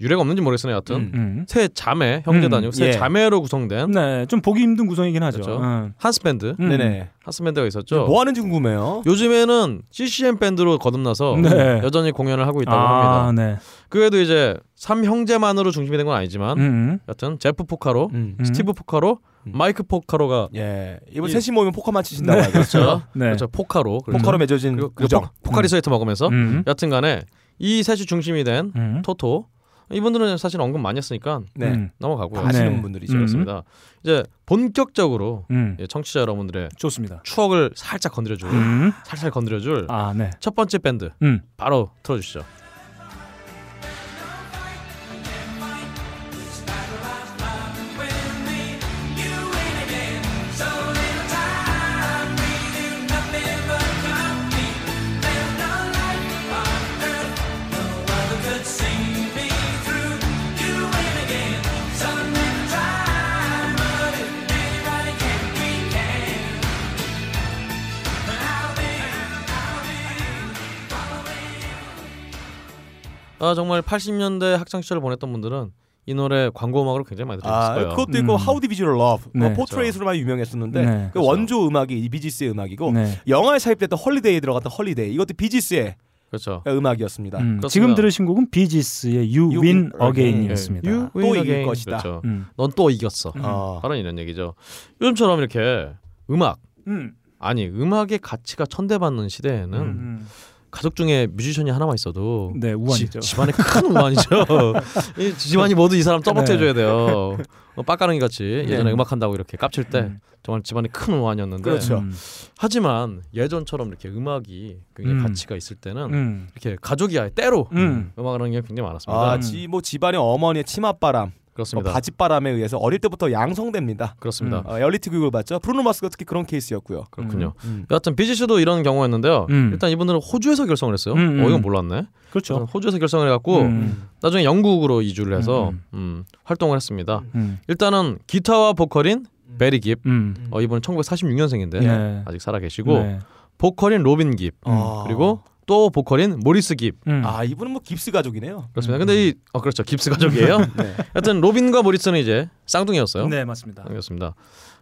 유래가 없는지 모르겠으나 여하튼 음. 음. 세 자매 형제도 음, 아니고 세 예. 자매로 구성된 네, 좀 보기 힘든 구성이긴 하죠. 그렇죠. 음. 한스 밴드 음. 네네. 한스 밴드가 있었죠. 뭐 하는지 궁금해요. 요즘에는 CCM 밴드로 거듭나서 네. 여전히 공연을 하고 있다고 아, 합니다. 네. 그 외에도 이제 삼 형제만으로 중심이 된 건 아니지만 음. 여하튼 제프 포카로, 음. 음. 스티브 포카로, 음. 마이크 포카로가 예. 이번 예. 셋이 모이면 포커만 치신다고 있죠. 그렇죠. 네. 그렇죠. 포카로 그리고 포커로 맺어진 그리고, 그리고 우정. 포, 포카리 스웨트 먹으면서 음. 여하튼간에 이 셋이 중심이 된 음. 토토 이분들은 사실 언급 많이 했으니까 네. 음. 넘어가고요. 다 아시는 네. 분들이죠. 음. 그렇습니다. 이제 본격적으로 음. 예, 청취자 여러분들의 좋습니다. 추억을 살짝 건드려줄 음. 살살 건드려줄 아, 네. 첫 번째 밴드 음. 바로 틀어주시죠. 아 정말 80년대 학창 시절을 보냈던 분들은 이 노래 광고 음악으로 굉장히 많이 들으셨을 아, 거예요. 그것도 있고 음. How Deep Is Your Love, 네. 뭐 포트레이스로만 유명했었는데 네. 그 원조 음악이 이 비지스의 음악이고 네. 영화에 삽입됐던 Holiday에 들어갔던 Holiday 이것도 비지스의 그렇죠. 음악이었습니다. 음. 지금 들으신 곡은 비지스의 You, You Win Win Again이었습니다. You 또 win 이길 again. 것이다. 그렇죠. 음. 넌 또 이겼어. 어. 바로 이런 얘기죠. 요즘처럼 이렇게 음악 음. 아니 음악의 가치가 천대받는 시대에는 음. 가족 중에 뮤지션이 하나만 있어도 네, 우환이죠. 지, 집안의 큰 우환이죠. 이 집안이 모두 이 사람 서포트해줘야 돼요. 어, 빡가릉이 같이 예전에 네. 음악 한다고 이렇게 깝칠 때 음. 정말 집안이 큰 우환이었는데 그렇죠. 음. 하지만 예전처럼 이렇게 음악이 굉장히 음. 가치가 있을 때는 음. 이렇게 가족이 아예 때로 음. 음악을 하는 게 굉장히 많았습니다. 아, 지, 뭐 집안의 어머니의 치맛바람, 뭐 그렇습니다. 바짓바람에 의해서 어릴 때부터 양성됩니다. 그렇습니다. 어, 엘리트 교육을 받죠. 브루노 마스가 특히 그런 케이스였고요. 그렇군요. 음. 여하튼 비지스도 이런 경우였는데요. 음. 일단 이분들은 호주에서 결성을 했어요. 음, 음. 어 이건 몰랐네. 그렇죠. 호주에서 결성을 해갖고 음. 나중에 영국으로 이주를 해서 음. 음, 활동을 했습니다. 음. 일단은 기타와 보컬인 베리 깁, 음. 어, 이분은 1946년생인데 네. 아직 살아 계시고 네. 보컬인 로빈 깁, 아. 그리고 또 보컬인 모리스 깁. 음. 아 이분은 뭐 깁스 가족이네요. 그렇습니다. 근데 이 어, 그렇죠 깁스 가족이에요. 네. 하여튼 로빈과 모리스는 이제 쌍둥이였어요. 네, 맞습니다. 쌍둥이였습니다.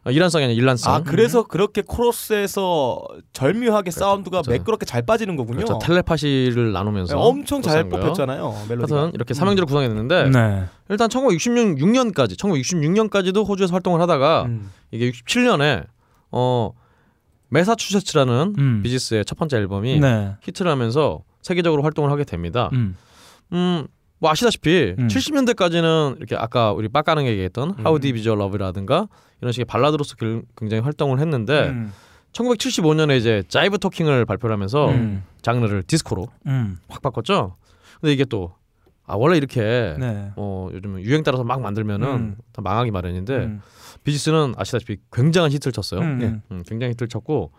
아, 이란성이 아니라 일란성. 아 그래서 그렇게 코러스에서 절묘하게 사운드가 그렇죠. 매끄럽게 잘 빠지는 거군요. 그렇죠. 텔레파시를 네, 나누면서 엄청 잘. 뽑혔잖아요. 멜로디가. 하여튼 이렇게 삼형제를 구성했는데 네. 일단 1966년까지 1966년까지도 호주에서 활동을 하다가 음. 이게 67년에 어 매사추세츠라는 음. 비지스의 첫 번째 앨범이 네. 히트를 하면서 세계적으로 활동을 하게 됩니다. 음. 음, 뭐 아시다시피 음. 70년대까지는 이렇게 아까 우리 빡가는 얘기했던 음. How Deep Is Your Love라든가 이런 식의 발라드로서 길- 굉장히 활동을 했는데 음. 1975년에 이제 자이브 토킹을 발표를 하면서 음. 장르를 디스코로 음. 확 바꿨죠. 근데 이게 또 아 원래 이렇게 네. 어 요즘 유행 따라서 막 만들면은 음. 다 망하기 마련인데 음. 비지스는 아시다시피 굉장한 히트를 쳤어요. 음. 네. 음, 굉장히 히트를 쳤고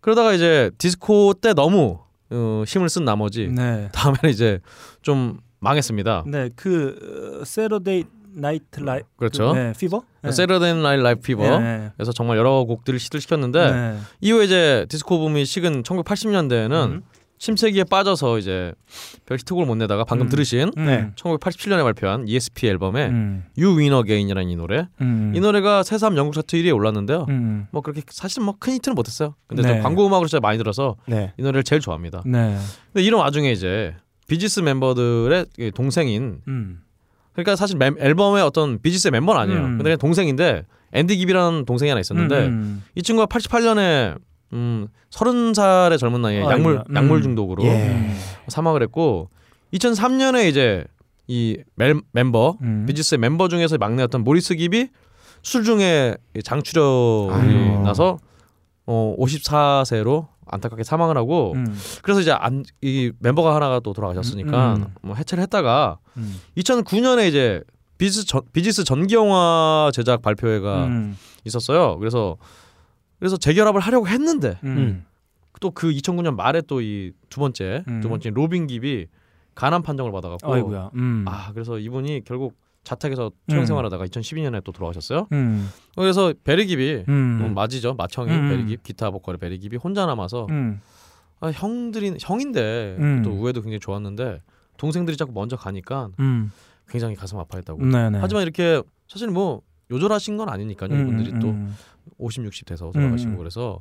그러다가 이제 디스코 때 너무 어, 힘을 쓴 나머지 네. 다음에는 이제 좀 망했습니다. 네, 그 Saturday Night Li 그렇죠. 네, Fever. 네. Saturday Night Live Fever. 네. 그래서 정말 여러 곡들을 시도를 시켰는데 네. 이후에 이제 디스코 붐이 식은 1980년대에는 음. 침체기에 빠져서 이제 별 히트곡을 못 내다가 방금 음. 들으신 네. 1987년에 발표한 ESP 앨범의 음. You Win Again이라는 이 노래. 음. 이 노래가 새삼 영국 차트 1위에 올랐는데요. 음. 뭐 그렇게 사실 뭐 큰 히트는 못했어요. 근데 네. 저 광고 음악으로 진짜 많이 들어서 네. 이 노래를 제일 좋아합니다. 네. 근데 이런 와중에 이제 비지스 이 동생인 음. 그러니까 사실 멤- 앨범의 어떤 비지스의 멤버는 아니에요. 음. 근데 그냥 동생인데 앤디 깁이라는 동생이 하나 있었는데 음. 이 친구가 88년에 음, 30살의 젊은 나이에 약물 아이고야. 음. 약물 중독으로 예. 사망을 했고 2003년에 이제 이 멜, 멤버 음. 비지스의 멤버 중에서 막내였던 모리스 깁이 수술 중에 이 장출혈이 나서 어 54세로 안타깝게 사망을 하고 음. 그래서 이제 안, 이 멤버가 하나가 또 돌아가셨으니까 음. 뭐 해체를 했다가 음. 2009년에 이제 비지스 전, 비지스 전기영화 제작 발표회가 음. 있었어요. 그래서 그래서 재결합을 하려고 했는데 음. 또 그 2009년 말에 또 이 두 번째 음. 두 번째 로빈 깁이 간암 판정을 받아갖고 아이고야. 음. 아 그래서 이분이 결국 자택에서 투병 음. 생활하다가 2012년에 또 돌아가셨어요. 음. 그래서 베리 깁이 음. 음, 맞이죠 마청이 음. 베리 깁 기타 보컬의 베리 깁이 혼자 남아서 음. 아, 형들이 형인데 음. 또 우애도 굉장히 좋았는데 동생들이 자꾸 먼저 가니까 음. 굉장히 가슴 아파했다고. 네네. 하지만 이렇게 사실 뭐 요절하신 건 아니니까요. 음, 이분들이 음, 또 음. 50, 60 돼서 돌아가시고 음. 그래서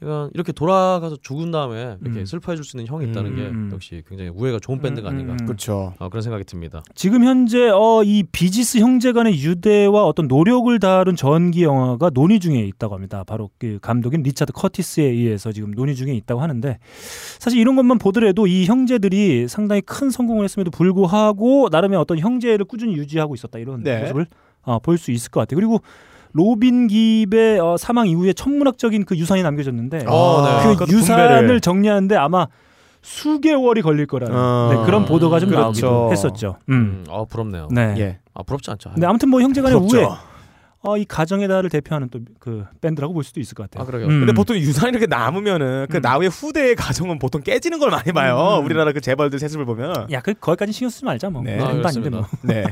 그러니까 이렇게 돌아가서 죽은 다음에 이렇게 음. 슬퍼해 줄 수 있는 형이 있다는 게 음. 역시 굉장히 우애가 좋은 밴드가 음, 아닌가 음, 음. 그렇죠. 어, 그런 생각이 듭니다. 지금 현재 어, 이 비지스 형제 간의 유대와 어떤 노력을 다룬 전기 영화가 논의 중에 있다고 합니다. 바로 그 감독인 리차드 커티스에 의해서 지금 논의 중에 있다고 하는데 사실 이런 것만 보더라도 이 형제들이 상당히 큰 성공을 했음에도 불구하고 나름의 어떤 형제애를 꾸준히 유지하고 있었다 이런 네. 모습을 어, 볼 수 있을 것 같아요. 그리고 로빈 깁의 어, 사망 이후에 천문학적인 그 유산이 남겨졌는데 어, 네. 그 그것도 유산을 분배를- 정리하는데 아마 수개월이 걸릴 거라는 어. 네, 그런 보도가 좀 그렇죠. 나오기도 했었죠. 음. 음, 아 부럽네요. 네. 예. 아 부럽지 않죠. 근데 아무튼 뭐 형제간의 부럽죠. 우애, 어, 이 가정의 달을 대표하는 또 그 밴드라고 볼 수도 있을 것 같아요. 아, 그러게요. 음. 근데 보통 유산이 이렇게 남으면은 그 음. 나후의 후대의 가정은 보통 깨지는 걸 많이 봐요. 음. 우리나라 그 재벌들 세습을 보면. 야, 그 거기까지 신경 쓰지 말자 뭐. 네. 네. 아, 아닌데 뭐. 네.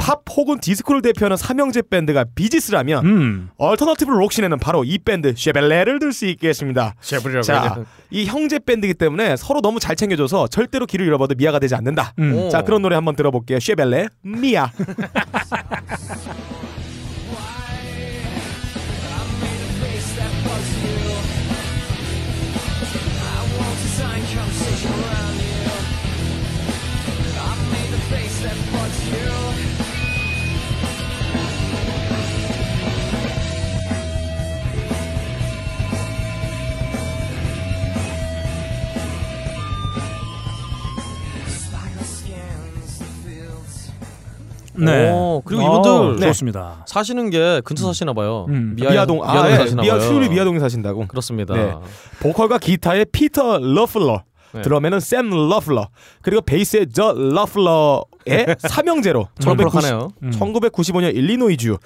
팝 혹은 디스코를 대표하는 삼형제 밴드가 비지스라면 음. alternative 록 씬에는 바로 이 밴드 Chevelle를 들 수 있겠습니다. 자, 이 형제 밴드이기 때문에 서로 너무 잘 챙겨줘서 절대로 길을 잃어봐도 미아가 되지 않는다. 음. 오. 자, 그런 노래 한번 들어볼게요. 쉐벨레 미아. 네. 오, 그리고 어, 이분들 네. 좋습니다. 사시는 게 근처 사시나 봐요. 음. 미아, 미아동. 아, 미아동 예. 사시나 미아 봐요. 수유리 미아동에 사신다고. 그렇습니다. 네. 보컬과 기타의 피터 러플러. 네. 드럼에는 샘 러플러. 그리고 베이스의 조 러플러의 삼형제로 철벽하네요. 음. 1995년 일리노이주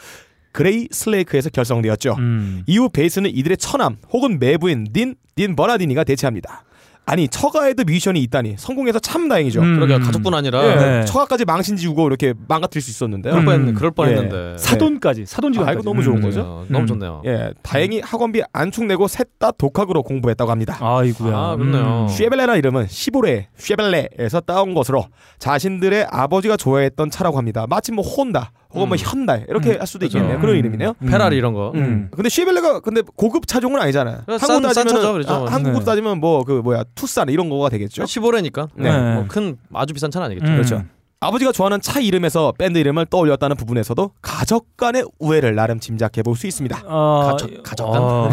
그레이스레이크에서 결성되었죠. 음. 이후 베이스는 이들의 처남 혹은 매부인 딘, 딘 버나디니가 대체합니다. 아니 처가에도 뮤지션이 있다니 성공해서 참 다행이죠. 음. 그러게요. 가족뿐 아니라 예, 네. 처가까지 망신 지우고 이렇게 망가뜨릴 수 있었는데요. 그럴 뻔 음. 그럴 뻔했는데. 사돈까지 사돈지가 아, 이거 너무 좋은 거죠? 어, 너무 음. 좋네요. 예, 다행히 학원비 안 축내고 셋 다 독학으로 공부했다고 합니다. 아이고야. 아, 그렇네요. Chevelle라 이름은 시보레 쉐벨레에서 따온 것으로 자신들의 아버지가 좋아했던 차라고 합니다. 마치 뭐 혼다 혹은 뭐 음. 현달 이렇게 음. 할 수도. 있겠네요. 그런 이름이네요. 음. 페라리 이런 거. 음. 근데 쉐벨레가 근데 고급 차종은 아니잖아요. 한국 따지면 그렇죠. 한국으로 네. 따지면 뭐 그 뭐야 투싼 이런 거가 되겠죠. 15레니까. 네. 뭐 큰 아주 비싼 차는 아니겠죠. 음. 그렇죠. 아버지가 좋아하는 차 이름에서 밴드 이름을 떠올렸다는 부분에서도 가족 간의 우애를 나름 짐작해 볼 수 있습니다. 어, 가족- 가족 간? 어,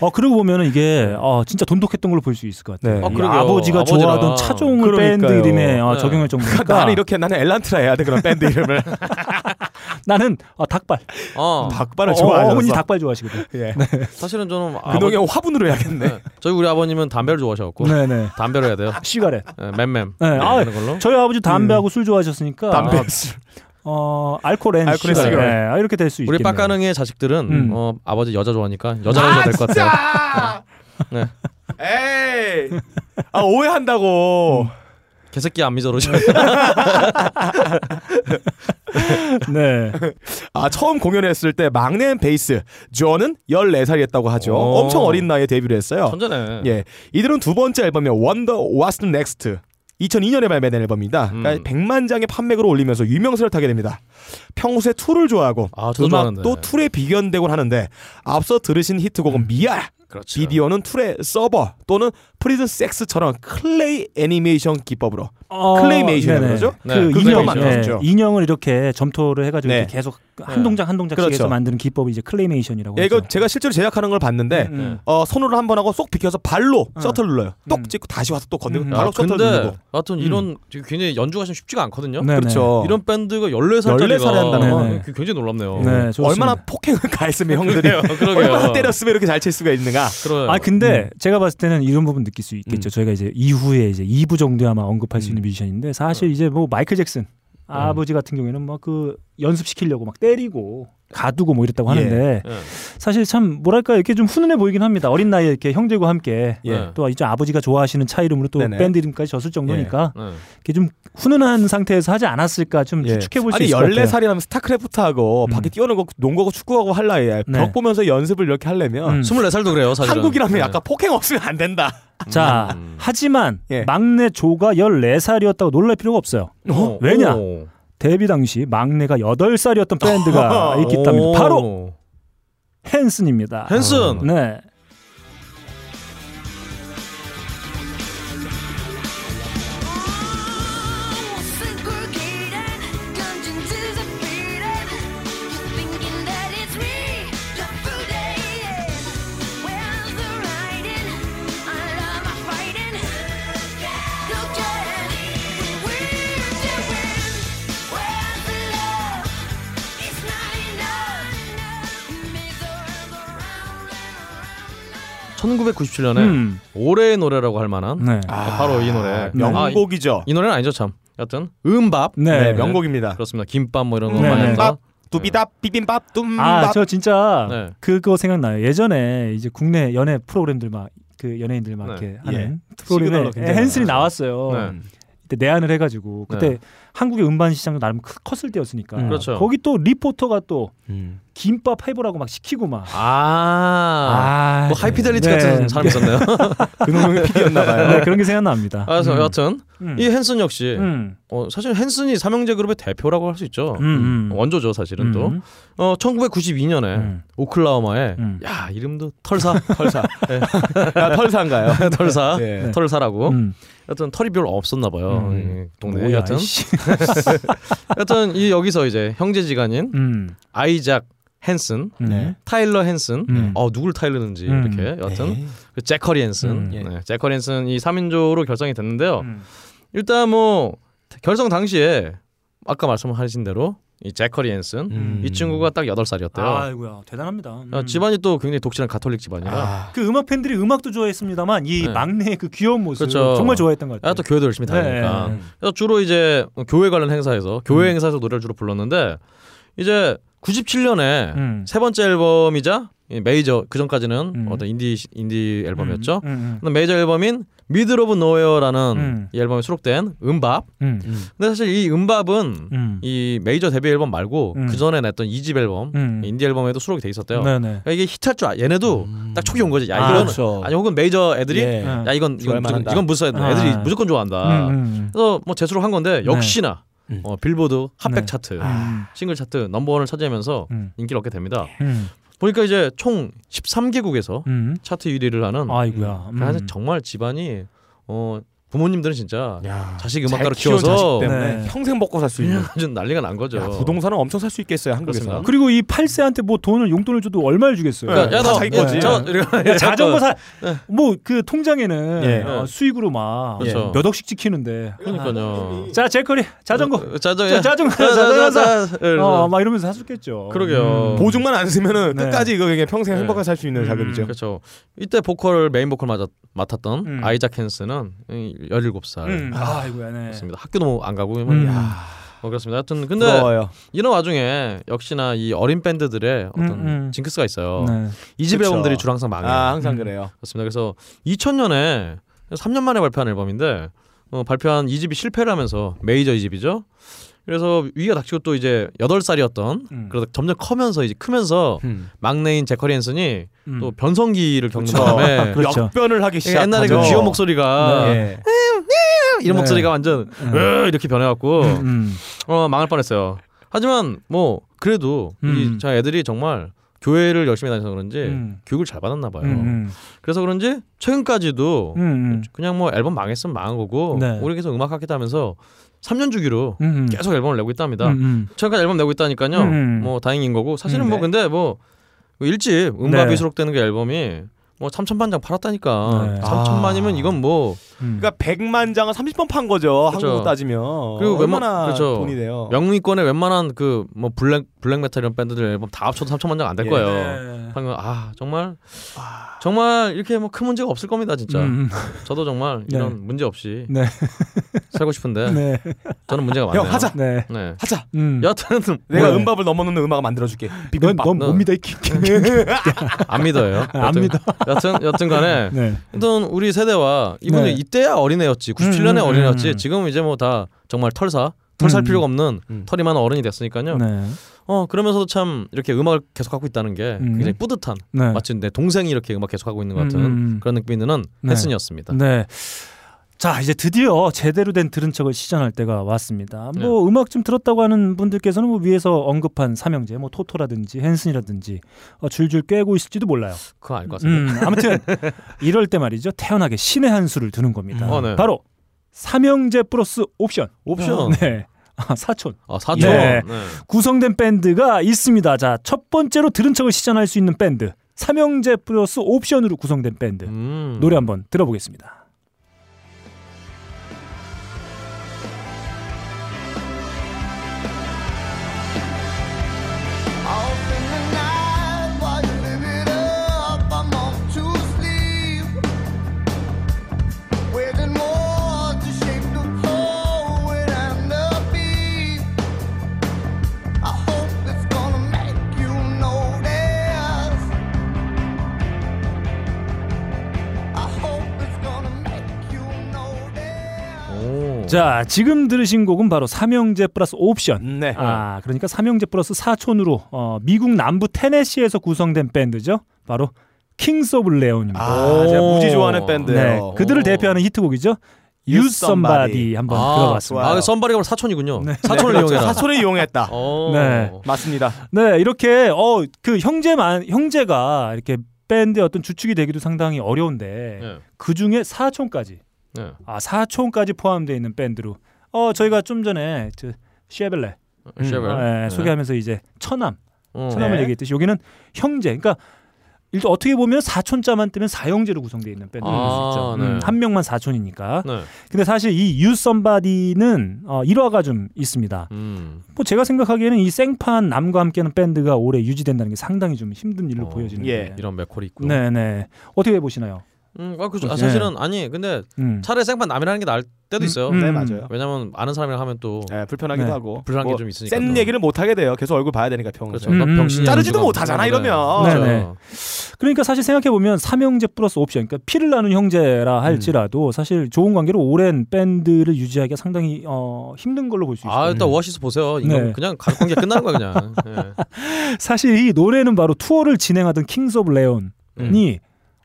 어 그러고 보면은 이게 어, 진짜 돈독했던 걸로 볼 수 있을 것 같아요. 네. 이 어. 아버지가. 좋아하던 차종을 그러니까요. 밴드 이름에 어, 네. 적용할 정도니까 나는 이렇게 나는 엘란트라 해야 돼 그런 밴드 이름을 나는 어, 닭발. 어, 닭발을 어, 좋아해서 어머니 닭발 좋아하시거든. 예. 사실은 저는 근홍이 형 화분으로 해야겠네. 네. 저희 우리 아버님은 담배를 좋아하셔갖고 네네. 담배로 해야 돼요. cigarette. 네, 맴맴. 네. 아, 하는 걸로. 저희 아버지 담배하고 술 좋아하셨으니까 담배. 아, 어 알코올 앤 알코올 앤 시가렛. 시가렛. 네, 아, 이렇게 될 수 있겠네요. 우리 빡가능의 자식들은 음. 어, 아버지 여자 좋아하니까 여자로 해야 될것 같아요. 네. 에이. 아 오해한다고. 개새끼 안 미저로 셔. 네. 아 처음 공연했을 때 막내 베이스 존은 14살이었다고 하죠. 오. 엄청 어린 나이에 데뷔를 했어요. 천재네. 예, 이들은 두 번째 앨범이 Wonder What's Next 2002년에 발매된 앨범입니다. 음. 그러니까 100만 장의 판매고를 올리면서 유명세를 타게 됩니다. 평소에 툴을 좋아하고 아. 음악도 툴에 비견되곤 하는데 앞서 들으신 히트곡은 미아 그렇죠. 비디오는 툴의 서버 또는 프리즌 섹스처럼 클레이 애니메이션 기법으로 어, 클레이메이션이라고 네네. 그러죠? 그 네, 인형, 그걸 네, 만들었죠. 인형을 이렇게 점토를 해가지고 네. 이렇게 계속 한 동작 한 동작씩 그렇죠. 해서 만드는 기법이 이제 클레이메이션이라고 예, 이거. 제가 실제로 제작하는 걸 봤는데 음. 어, 손으로 한 번 하고 쏙 비켜서 발로 음. 셔터 눌러요. 똑 음. 찍고 다시 와서 또 건드리고 음. 바로 아, 셔터 근데 누르고. 하여튼 이런 굉장히 연주가 좀 쉽지가 않거든요. 네네. 그렇죠. 이런 밴드가 14살짜리가 14살에 한다는 건 굉장히 놀랍네요. 네. 얼마나 폭행을 가했으면 형들이. 얼마나 때렸으면 이렇게 잘 칠 수가 있는가. 그래요. 아 근데 제가 봤을 때는 이런 부분 느낄 수 있겠죠. 음. 저희가 이제 이후에 이제 2부 정도에 아마 언급할 수 음. 있는 뮤지션인데 사실 이제 뭐 마이클 잭슨 아버지 같은 경우에는 막 그 연습시키려고 막 때리고 가두고 뭐 이랬다고 예. 하는데 예. 사실 참 뭐랄까 이렇게 좀 훈훈해 보이긴 합니다. 어린 나이에 이렇게 형제과 함께 예. 또 이제 아버지가 좋아하시는 차 이름으로 또 네네. 밴드 이름까지 졌을 정도니까 네. 이렇게 좀 훈훈한 상태에서 하지 않았을까 좀 예. 추측해 볼수 아니 있을 것 같아요. 14살이라면 스타크래프트하고 음. 밖에 뛰어노고 농구하고 축구하고 할 나이에 네. 벽 보면서 연습을 이렇게 하려면 음. 24살도 그래요, 사실은. 한국이라면 네. 약간 폭행 없으면 안 된다. 자, 음. 하지만 예. 막내 조가 14살이었다고 놀랄 필요가 없어요. 어, 왜냐? 오. 데뷔 당시 막내가 8살이었던 밴드가 있기 때문에 오. 바로 헨슨입니다. 헨슨. 네. 1997년에 음. 올해의 노래라고 할 만한 네. 아, 바로 이 노래. 명곡이죠. 아, 이, 이 노래는 아니죠, 참. 여튼 음밥. 네. 네, 명곡입니다. 그렇습니다. 김밥 뭐 이런 거 네. 많이 합니다. 밥, 두비답, 비빔밥, 뚱밥. 아, 저 진짜 네. 그거 생각나요. 예전에 이제 국내 연애 프로그램들 막 그 연예인들 막 네. 이렇게 예. 하는 시그널로 프로그램에 많았죠. 나왔어요. 네. 그때 내한을 해가지고 그때 네. 한국의 음반 시장도 나름 크- 컸을 때였으니까 음. 그렇죠. 거기 또 리포터가 또 음. 김밥 해보라고 막 시키고 막 아. 아, 뭐 하이피델리티 네. 같은 사람이 있었네요. 그놈의 PD였나 봐요. 네, 그런 게 생각납니다. 아, 그래서 음. 여하튼 음. 이 헨슨 역시 음. 어, 사실 헨슨이 삼형제 그룹의 대표라고 할 수 있죠. 음, 음. 원조죠, 사실은 또. 음. 어, 1992년에 음. 오클라호마에 음. 야 이름도 털사, 털사. 아, 털사인가요? 털사, 네. 털사라고. 음. 여튼 털이 별로 없었나 봐요. 음. 이 동네에. 뭐야, 여튼. 여튼 이 여기서 이제 형제지간인 음. 아이작 헨슨, 네. 타일러 헨슨, 음. 어 누굴 타일러는지 음. 이렇게 여튼 네. 그 제커리 헨슨, 음. 예. 네, 제커리 헨슨 이 3인조로 결성이 됐는데요. 음. 일단 뭐 결성 당시에 아까 말씀하신 대로 이 제커리 헨슨 음. 이 친구가 딱 8살이었대요. 아이고야 대단합니다. 어, 음. 집안이 또 굉장히 독실한 가톨릭 집안이라 아, 그 음악 팬들이 음악도 좋아했습니다만 이 네. 막내의 그 귀여운 모습 그렇죠. 정말 좋아했던 것 같아요. 아, 또 교회도 열심히 다니니까. 네. 그래서 주로 이제 교회 관련 행사에서 교회 음. 행사에서 노래를 주로 불렀는데 이제 97년에 음. 세 번째 앨범이자 이 메이저 그 전까지는 음. 어떤 인디 인디 앨범이었죠. 메이저 앨범인 Middle of Nowhere라는 음. 이 앨범에 수록된 MMMBop. 음. 근데 사실 이 MMMBop은 음. 이 메이저 데뷔 앨범 말고 음. 그 전에 냈던 2집 앨범 음. 인디 앨범에도 수록이 돼 있었대요. 네네. 그러니까 이게 히트할 줄 알- 얘네도 딱 촉이 온 거지. 야 아, 이거는 그렇죠. 아니 혹은 메이저 애들이 예. 야 이건 이건 무조건. 이건 무슨 애들 아. 애들이 무조건 좋아한다. 음, 음. 그래서 뭐 재수록 한 건데 네. 역시나 음. 어, 빌보드 핫백 네. 차트 음. 싱글 차트 넘버원을 차지하면서 음. 인기를 얻게 됩니다. 음. 보니까 이제 총 13개국에서 음. 차트 1위를 하는 아이고야. 음. 정말 집안이 어 부모님들은 진짜 야, 자식 잘 음악가로 키워서 네. 평생 먹고 살 수 있는. 아주 난리가 난 거죠. 야, 부동산은 엄청 살 수 있겠어요 한국에서. 그렇습니다. 그리고 이 8세한테 뭐 돈을 용돈을 줘도 얼마를 주겠어요. 네. 그러니까 다 야너 자기 거지. 저 야, 자전거 사, 네. 뭐그 통장에는 예. 어, 수익으로 막 그렇죠. 몇 억씩 찍히는데. 그러니까요. 자, 제커리 자전거. 어, 자전거 자, 자전거, 자, 자, 자전거 자, 자, 어, 막 이러면서 샀었겠죠. 그러게요. 음. 보증만 안 쓰면은 네. 끝까지 이거 그냥 평생 네. 행복하게 살 수 있는 음. 자금이죠. 그렇죠. 이때 보컬 메인 보컬 맞았, 맡았던 음. 아이작 헨스는 17살. 음. 아이고야, 네. 그렇습니다. 학교도 안 가고 음. 야. 어, 그렇습니다. 하여튼 근데 부러워요. 이런 와중에 역시나 이 어린 밴드들의 어떤 음, 음. 징크스가 있어요. 네. 이집. 앨범들이 주로 항상 망해요. 아 항상 음. 그래요. 그렇습니다. 그래서 2000년에 3년 만에 발표한 앨범인데 어, 발표한 2집이 실패를 하면서 메이저 2집이죠. 그래서 위기가 닥치고 또 이제 8살이었던 음. 그러다 점점 커면서 이제 크면서 음. 막내인 제커리 앤슨이 음. 또 변성기를 겪는 그렇죠. 바람에 그렇죠. 역변을 하기 시작. 옛날에 그 귀여운 목소리가 예. 이런 네. 목소리가 완전 으 이렇게 변해갖고 음. 어 망할 뻔했어요. 하지만 뭐 그래도 음. 이저 애들이 정말 교회를 열심히 다녀서 그런지 음. 교육을 잘 받았나 봐요. 음. 음. 그래서 그런지 최근까지도 음. 음. 그냥 뭐 앨범 망했으면 망한 거고 네. 우리 계속 음악 하겠다면서 3년 주기로 음. 계속 앨범을 내고 있답니다. 음. 음. 최근까지 앨범 내고 있다니까요. 음. 뭐 다행인 거고 사실은 음, 뭐 네. 근데 뭐 일집 음악이 네. 수록되는 게 앨범이 뭐 3천만 장 팔았다니까. 네. 3천만이면 이건 뭐 음. 그러니까 100만 장을 30번 판 거죠. 그렇죠. 한국으로 따지면. 그리고 웬만- 얼마나 그렇죠. 돈이 돼요. 영미권의 웬만한 그 뭐 블랙 블랙 메탈 이런 밴드들 앨범 다 합쳐도 3천만 장 안될 예. 거예요. 네. 방금 아 정말 정말 이렇게 뭐 큰 문제가 없을 겁니다 진짜. 음. 저도 정말 네. 이런 문제 없이 네. 살고 싶은데 네. 저는 문제가 많네요. 형 하자. 네. 네. 하자. 음. 여하튼 내가 네. 음밥을 넘어놓는 음악을 만들어줄게. 넌, 비빔밥. 넌 너- 뭡니다 이 키- 안 믿어요. 안 여튼- 믿어. 여튼 여튼간에 네. 일단 우리 세대와 이분은 네. 이때야 어린애였지 97년에 음, 음, 어린애였지 음. 지금 이제 뭐 다 정말 털사 털살 음. 필요가 없는 음. 털이 많은 어른이 됐으니까요. 네. 어 그러면서도 참 이렇게 음악을 계속 하고 있다는 게 음. 굉장히 뿌듯한 네. 마치 내 동생이 이렇게 음악 계속 하고 있는 것 같은. 그런 느낌이 드는 네. 혜슨이었습니다. 네. 자 이제 드디어 제대로 된 들은 척을 시전할 때가 왔습니다. 네. 뭐 음악 좀 들었다고 하는 분들께서는 뭐 위에서 언급한 삼형제, 뭐 토토라든지 헨슨이라든지 어, 줄줄 꿰고 있을지도 몰라요. 그거 알것 같습니다. 음, 아무튼 이럴 때 말이죠 태연하게 신의 한 수를 두는 겁니다. 음. 어, 네. 바로 삼형제 플러스 옵션. 옵션. 네. 아, 사촌. 아 사촌. 네. 네. 구성된 밴드가 있습니다. 자, 첫 번째로 들은 척을 시전할 수 있는 밴드. 삼형제 플러스 옵션으로 구성된 밴드. 음. 노래 한번 들어보겠습니다. 자, 지금 들으신 곡은 바로 삼형제 플러스 옵션. 네. 아, 그러니까 삼형제 플러스 사촌으로 어, 미국 남부 테네시에서 구성된 밴드죠. 바로 킹스 오브 레온입니다. 아, 제가 무지 좋아하는 네, 밴드예요. 그들을 대표하는 히트곡이죠. Use Somebody. 한번 아, 들어봤습니다. 아, 바로 사촌이군요. 네. 사촌을 네, 그렇죠. 이용해라. 사촌을 이용했다. 어. 네. 맞습니다. 네, 이렇게 어 그 형제만 형제가 이렇게 밴드의 어떤 주축이 되기도 상당히 어려운데 네. 그 중에 사촌까지 네. 아 사촌까지 포함되어 있는 밴드로 어 저희가 좀 전에 저 쉐벨레 쉐벨. 예, 네. 소개하면서 이제 처남 어. 처남을 네. 얘기했듯이 여기는 형제 그러니까 일단 어떻게 보면 사촌자만 뜨면 사형제로 구성되어 있는 밴드일 아, 수 있죠. 네. 음, 한 명만 사촌이니까. 네. 근데 사실 이 유썸바디는 어, 일화가 좀 있습니다. 음. 뭐 제가 생각하기에는 이 생판 남과 함께하는 밴드가 오래 유지된다는 게 상당히 좀 힘든 일로 어, 보여지는데. 예. 이런 맥콜이 있고. 네네. 어떻게 보시나요? 음, 아, 그죠. 아, 네. 사실은 아니 근데 음. 차라리 생판 남이라는 게 나을 때도 음, 있어요. 음. 네, 맞아요. 왜냐면 아는 사람이랑 하면 또 네, 불편하기도 네. 하고 불편한 뭐 게좀 있으니까. 센 또. 얘기를 못 하게 돼요. 계속 얼굴 봐야 되니까 그렇죠. 평소에. 음, 너 음. 병신이 자르지도 못하잖아, 네. 이러면. 그렇죠. 네네. 그러니까 사실 생각해 보면 삼형제 플러스 옵션, 그러니까 피를 나눈 형제라 할지라도 사실 좋은 관계로 오랜 밴드를 유지하기가 상당히 어, 힘든 걸로 볼 수 있어요. 아 일단 오아시스 보세요. 이거 네. 그냥 가족 관계 끝나는 거야 그냥. 예. 사실 이 노래는 바로 투어를 진행하던 킹스 오브 레온이 음.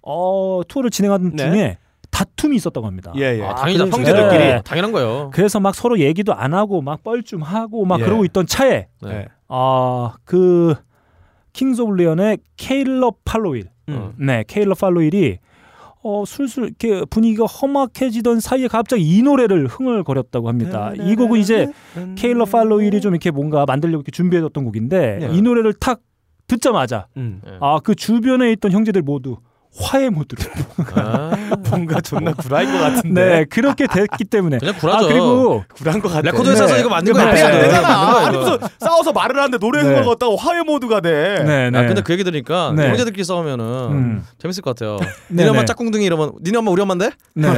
어, 투어를 진행하던 네. 중에 다툼이 있었다고 합니다. 예, 예. 아, 당연히 그래서- 형제들끼리 네. 당연한 거예요. 그래서 막 서로 얘기도 안 하고 막 뻘쭘하고 막 예. 그러고 있던 차에 네. 네. 아, 그 킹스 오브 레온의 케일럽 팔로윌. 음. 네, 케일럽 팔로윌이 어, 슬슬 이렇게 분위기가 험악해지던 사이에 갑자기 이 노래를 흥얼거렸다고 합니다. 이 곡은 이제 케일럽 팔로윌이 좀 이렇게 뭔가 만들려고 이렇게 준비해뒀던 곡인데 네. 이 노래를 탁 듣자마자 음. 네. 아그 주변에 있던 형제들 모두 화해 모드로 아, 뭔가 존나 구라인 것 같은데. 네 그렇게 됐기 때문에 그냥 아 구라죠. 그리고 구라인 것 같아. 레코드 회사에서 네. 이거 만든 그 거야. 말이 안. 되잖아. 거야, 아니. 무슨 싸워서 말을 하는데 노래 네. 흥얼거리다가 화해 모드가 돼. 네, 네. 아 근데 그 얘기 들으니까 네. 형제들끼리 싸우면은 음. 재밌을 것 같아요. 네, 니네 엄마 네. 짝궁둥이 이러면 니네 엄마 우리 엄마인데? 네.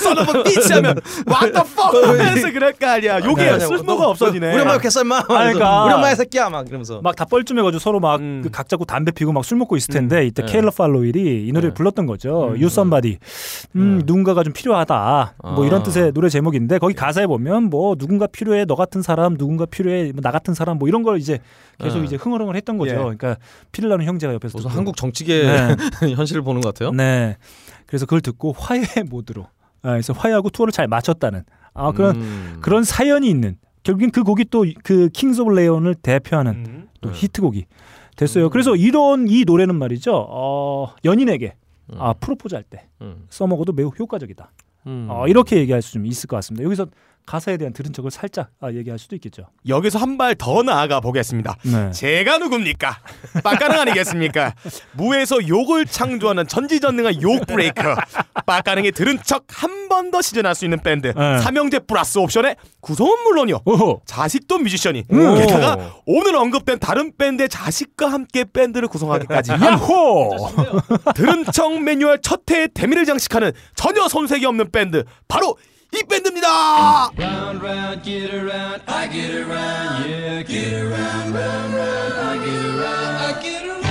Son of a bitch 하면 What the fuck 하면서 그럴 거 아니야. 요게 네. 쓸모가 없어지네. 우리 엄마 이렇게 썰마. 그러니까. 우리 엄마의 새끼야 막 이러면서. 막 다 뻘쭘해가지고 서로 막 음. 그각 잡고 담배 피고 막 술 먹고 있을 텐데 텐데 이때 네. 케일러 팔로일이 이 노래를 네. 불렀던 거죠. 음. You Somebody. 음, 네. 누군가가 좀 필요하다. 뭐 아. 이런 뜻의 노래 제목인데 거기 가사에 보면 뭐 누군가 필요해 너 같은 사람, 누군가 필요해 뭐나 같은 사람 뭐 이런 걸 이제 계속 네. 이제 흥얼흥얼 했던 거죠. 예. 그러니까 피를 나는 형제가 옆에서. 한국 정치계 네. 현실을 보는 것 같아요. 네. 그래서 그걸 듣고 화해 모드로. 아, 그래서 화해하고 투어를 잘 마쳤다는 아 그런 음. 그런 사연이 있는 결국엔 그 곡이 또 그 킹스 오브 레온을 대표하는 음. 또 네. 히트곡이 됐어요. 그래서 이런 이 노래는 말이죠. 어, 연인에게 음. 아 프로포즈 할때 음. 써먹어도 매우 효과적이다. 음. 어, 이렇게 얘기할 수 좀 있을 것 같습니다. 여기서 가사에 대한 들은 척을 살짝 아, 얘기할 수도 있겠죠. 여기서 한 발 더 나아가 보겠습니다. 네. 제가 누굽니까? 빡가능 아니겠습니까? 무에서 욕을 창조하는 전지전능한 욕 브레이커. 빡가능이 들은 척 한 번 더 시전할 수 있는 밴드. 네. 삼형제 플러스 옵션의 구성은 물론이요. 오호. 자식도 뮤지션이. 음. 게다가 오늘 언급된 다른 밴드의 자식과 함께 밴드를 구성하기까지 한 야호! 들은 척 매뉴얼 첫 해의 대미를 장식하는 전혀 손색이 없는 밴드. 바로 이 밴드입니다. I'm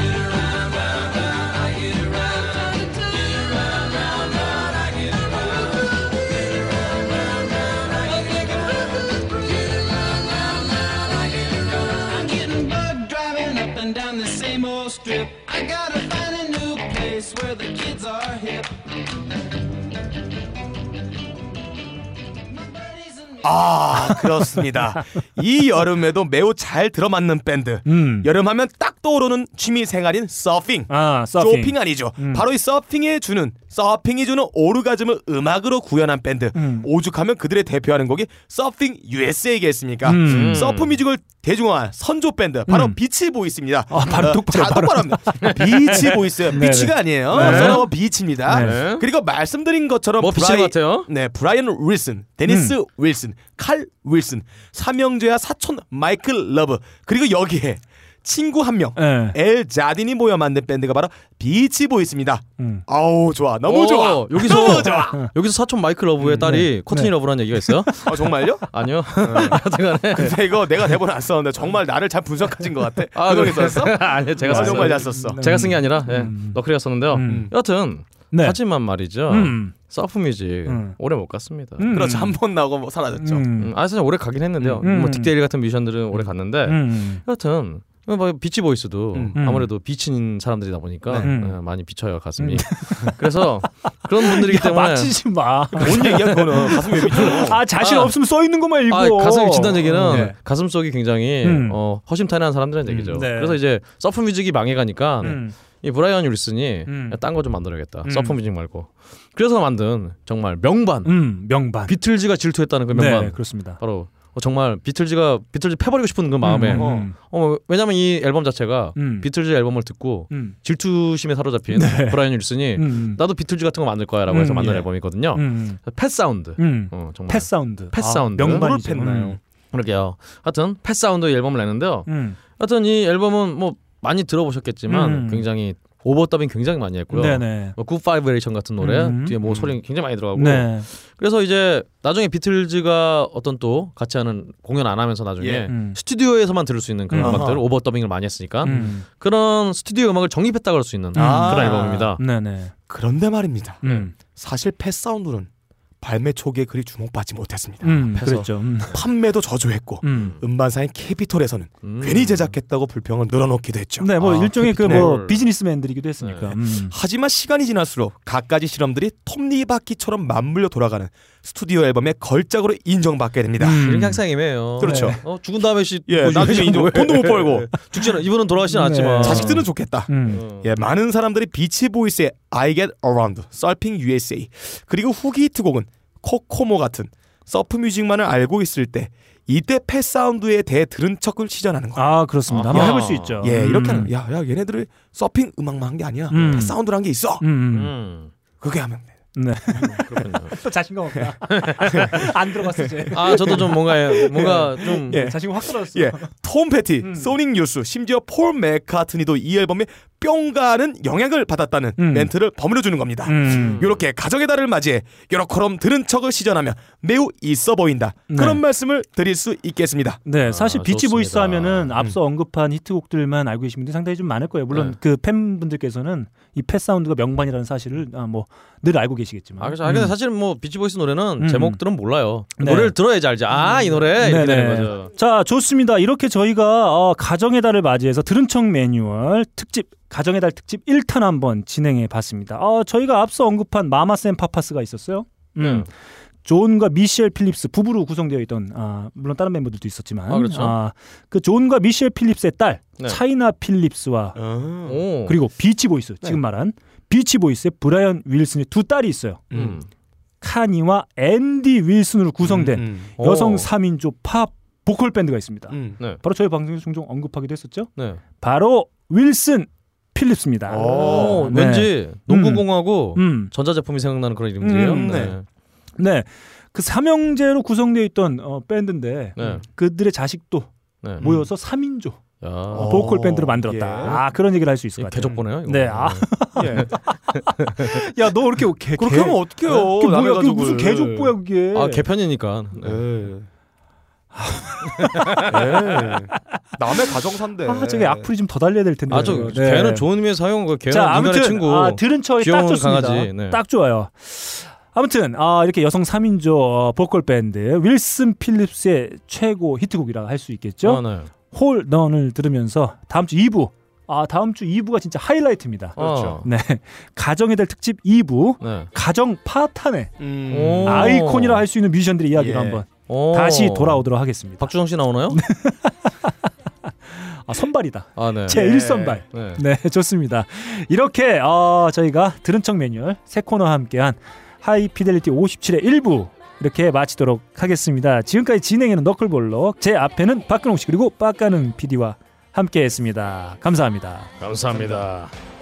아 그렇습니다. 이 여름에도 매우 잘 들어맞는 밴드. 음. 여름하면 딱 떠오르는 취미 생활인 서핑. 아, 서핑. 쇼핑 아니죠. 음. 바로 이 서핑에 주는 서핑이 주는 오르가즘을 음악으로 구현한 밴드. 음. 오죽하면 그들의 대표하는 곡이 Surfin' USA겠습니까? 음. surf music을 대중화한 선조 밴드 바로 음. 비치 보이스입니다. 아, 발음 똑바로, 자. 똑바로 합니다. 비치 보이스. 네, 비치가 네. 아니에요. 네. 선어가 비치입니다. 네. 그리고 말씀드린 것처럼 뭐것 같아요. 네, 브라이언 윌슨, 데니스 음. 윌슨, 칼 윌슨, 삼형제와 사촌 마이클 러브 그리고 여기에 친구 한 명, 네. 알 자딘이 모여 만든 밴드가 바로 비치 보이스입니다. 음. 아우 좋아, 너무 어, 좋아. 여기서 너무 좋아. 여기서 사촌 마이클 러브의 딸이 코트니 러브라는 얘기가 있어요? 아 정말요? 아니요. 하여튼간에 근데 이거 내가 대본 안 썼는데 정말 나를 잘 분석하신 것 같아. 아, 그래. 썼어? 아니요, 제가 아. 정말 잘 썼어. 제가 쓴 게 아니라 예, 음. 너클리가 썼는데요. 음. 여하튼 네. 하지만 말이죠. 음. surf music 음. 오래 못 갔습니다. 음. 그렇죠. 한 번 나오고 뭐 사라졌죠. 음. 음, 아 사실 오래 가긴 했는데요. 음. 뭐 딕 데일 같은 뮤지션들은 오래 갔는데 음. 여하튼 뭐 비치 보이스도 음. 아무래도 비친 사람들이다 보니까 네. 예, 많이 비쳐요 가슴이. 그래서 그런 분들이기 야, 때문에 맞히지 마. 뭔 얘기야 그거는 가슴 왜 비쳐? 아 자신 아. 없으면 써 있는 것만 읽어. 아, 가슴이 친다는 얘기는 네. 가슴 속이 굉장히 음. 어, 허심탄회한 사람들은 얘기죠. 네. 그래서 이제 surf music이 망해가니까 음. 이 브라이언 윌슨이 음. 딴거 좀 만들어야겠다. 음. surf music 말고. 그래서 만든 정말 명반 음, 명반. 비틀즈가 질투했다는 그 명반. 네, 그렇습니다. 바로 어, 정말 비틀즈가 비틀즈 패버리고 싶은 그 마음에 음, 어, 음, 어, 왜냐면 이 앨범 자체가 음. 비틀즈 앨범을 듣고 음. 질투심에 사로잡힌 네. 브라이언 윌슨이 음. 나도 비틀즈 같은 거 만들 거야라고 해서 음, 만든 예. 앨범이거든요. 음. Pet Sound. 음. 어, 정말 Pet Sound. Pet 아, 사운드. 뭐를 팼나요? 음. 그러게요. 하여튼 Pet Sound 앨범을 냈는데요. 음. 하여튼 이 앨범은 뭐 많이 들어보셨겠지만 음. 굉장히 overdubbing 굉장히 많이 했고요. 네네. 뭐 Good Vibration 같은 노래 음. 뒤에 뭐 소리 굉장히 많이 들어가고 네. 그래서 이제 나중에 비틀즈가 어떤 또 같이 하는 공연 안 하면서 나중에 예. 음. 스튜디오에서만 들을 수 있는 그런 음. 음악들 overdubbing을 많이 했으니까 음. 그런 스튜디오 음악을 정립했다 그럴 수 있는 아. 그런 앨범입니다. 네네. 그런데 말입니다. 음. 사실 Pet Sound는 발매 초기에 그리 주목받지 못했습니다. 음. 그랬죠. 음. 판매도 저조했고 음. 음반사인 캐피톨에서는 음. 괜히 제작했다고 불평을 늘어놓기도 했죠. 네, 뭐 아, 일종의 그. 뭐 비즈니스맨들이기도 했으니까. 네. 음. 하지만 시간이 지날수록 갖가지 실험들이 톱니바퀴처럼 맞물려 돌아가는 스튜디오 앨범의 걸작으로 인정받게 됩니다. 음. 이런 게 항상 애매해요. 그렇죠. 네. 어, 죽은 다음에 씨 예, 뭐 나중에 인정. 돈도 못 벌고 죽지는 이분은 돌아가시진 네. 않았지만 자식들은 좋겠다. 음. 어. 예, 많은 사람들이 비치 보이스의 I Get Around, Surfing USA 그리고 후기 히트곡은 코코모 같은 surf music만을 알고 있을 때 이때 Pet Sound에 대해 들은 척을 시전하는 거예요. 아 그렇습니다. 한번 아하. 해볼 수 있죠. 예, 음. 이렇게 하는 야, 야, 얘네들이 서핑 음악만 한 게 아니야. 음. Pet Sound란 게 있어. 음. 음. 음. 그게 하면 돼. 네. 또 자신감 없다. 안 들어갔어 이제. 아 저도 좀 뭔가 뭔가 좀 예. 자신감 확 떨어졌어. 예, 톰 페티, 음. 소닉 유스, 심지어 폴 맥카트니도 이 앨범에 뿅가는 영향을 받았다는 음. 멘트를 버무려 주는 겁니다. 음. 이렇게 가정의 달을 맞이해 요렇게 들은 척을 시전하며 매우 있어 보인다. 네. 그런 말씀을 드릴 수 있겠습니다. 네, 사실 아, 비치 보이스. 하면은 앞서 언급한 히트곡들만 알고 계신 분들이 상당히 좀 많을 거예요. 물론 네. 그 팬분들께서는 이 Pet Sound가 명반이라는 사실을 아, 뭐 늘 알고 계시겠지만. 아, 그렇죠. 아, 근데 사실은 뭐 비치 보이스 노래는 음. 제목들은 몰라요. 네. 노래를 들어야지 알지. 아, 이 노래 이렇게 네네. 되는 거죠. 자, 좋습니다. 이렇게 저희가 어, 가정의 달을 맞이해서 들은 척 매뉴얼 특집 가정의 달 특집 1탄 한번 진행해 봤습니다. 어, 저희가 앞서 언급한 마마스 앤 파파스가 있었어요. 음. 네. 존과 미셸 필립스 부부로 구성되어 있던 아, 물론 다른 멤버들도 있었지만 아, 그렇죠. 아, 그 존과 미셸 필립스의 딸 네. 차이나 필립스와 오. 그리고 비치 보이스 지금 말한 비치 보이스의 브라이언 윌슨의 두 딸이 있어요. 음. 카니와 웬디 윌슨으로 구성된 음, 여성 오. 3인조 팝 보컬 밴드가 있습니다. 음. 네. 바로 저희 방송에서 종종 언급하기도 했었죠. 네. 바로 윌슨 필립스입니다. 오, 네. 왠지 농구공하고 음. 전자제품이 생각나는 그런 이름들이에요. 음, 네. 네. 그 삼형제로 구성되어 있던 어, 밴드인데 네. 그들의 자식도 네. 모여서 3인조 야. 어, 보컬 밴드를 만들었다. 예. 아 그런 얘기를 할 수 있을 것 같아요. 개족보네요. 이거. 네. 아. 예. 야, 너 이렇게 개, 그렇게 개- 하면 어떡해요? 그게 뭐야? 무슨 개족보야 그게? 아 개편이니까. 네. 예. 예. 남의 가정사인데. 아, 저게 악플이 좀 더 달려야 될 텐데. 아저 개는 좋은 의미에서 사용한 거. 개는 자, 아무튼 친구. 아, 들은 척이 딱 좋습니다. 강아지. 네. 딱 좋아요. 아무튼 아, 이렇게 여성 3인조 어, 보컬 밴드 윌슨 필립스의 최고 히트곡이라 할 수 있겠죠. 아, 네. 홀 넌을 들으면서 다음 주 2부 아 다음 주 2부가 진짜 하이라이트입니다. 그렇죠. 네 가정의 달 특집 2부 네. 가정 파탄의 음. 오. 아이콘이라 할 수 있는 뮤지션들의 이야기를 예. 한번 오. 다시 돌아오도록 하겠습니다. 박주성 씨 나오나요? 아 선발이다. 아 네. 제 1선발. 네. 네, 좋습니다. 이렇게 어, 저희가 들은 척 매뉴얼 새 코너와 함께한 하이피델리티 57의 1부 이렇게 마치도록 하겠습니다. 지금까지 진행에는 너클볼러, 제 앞에는 박근홍 씨 그리고 빡가능 PD와 함께했습니다. 감사합니다. 감사합니다. Get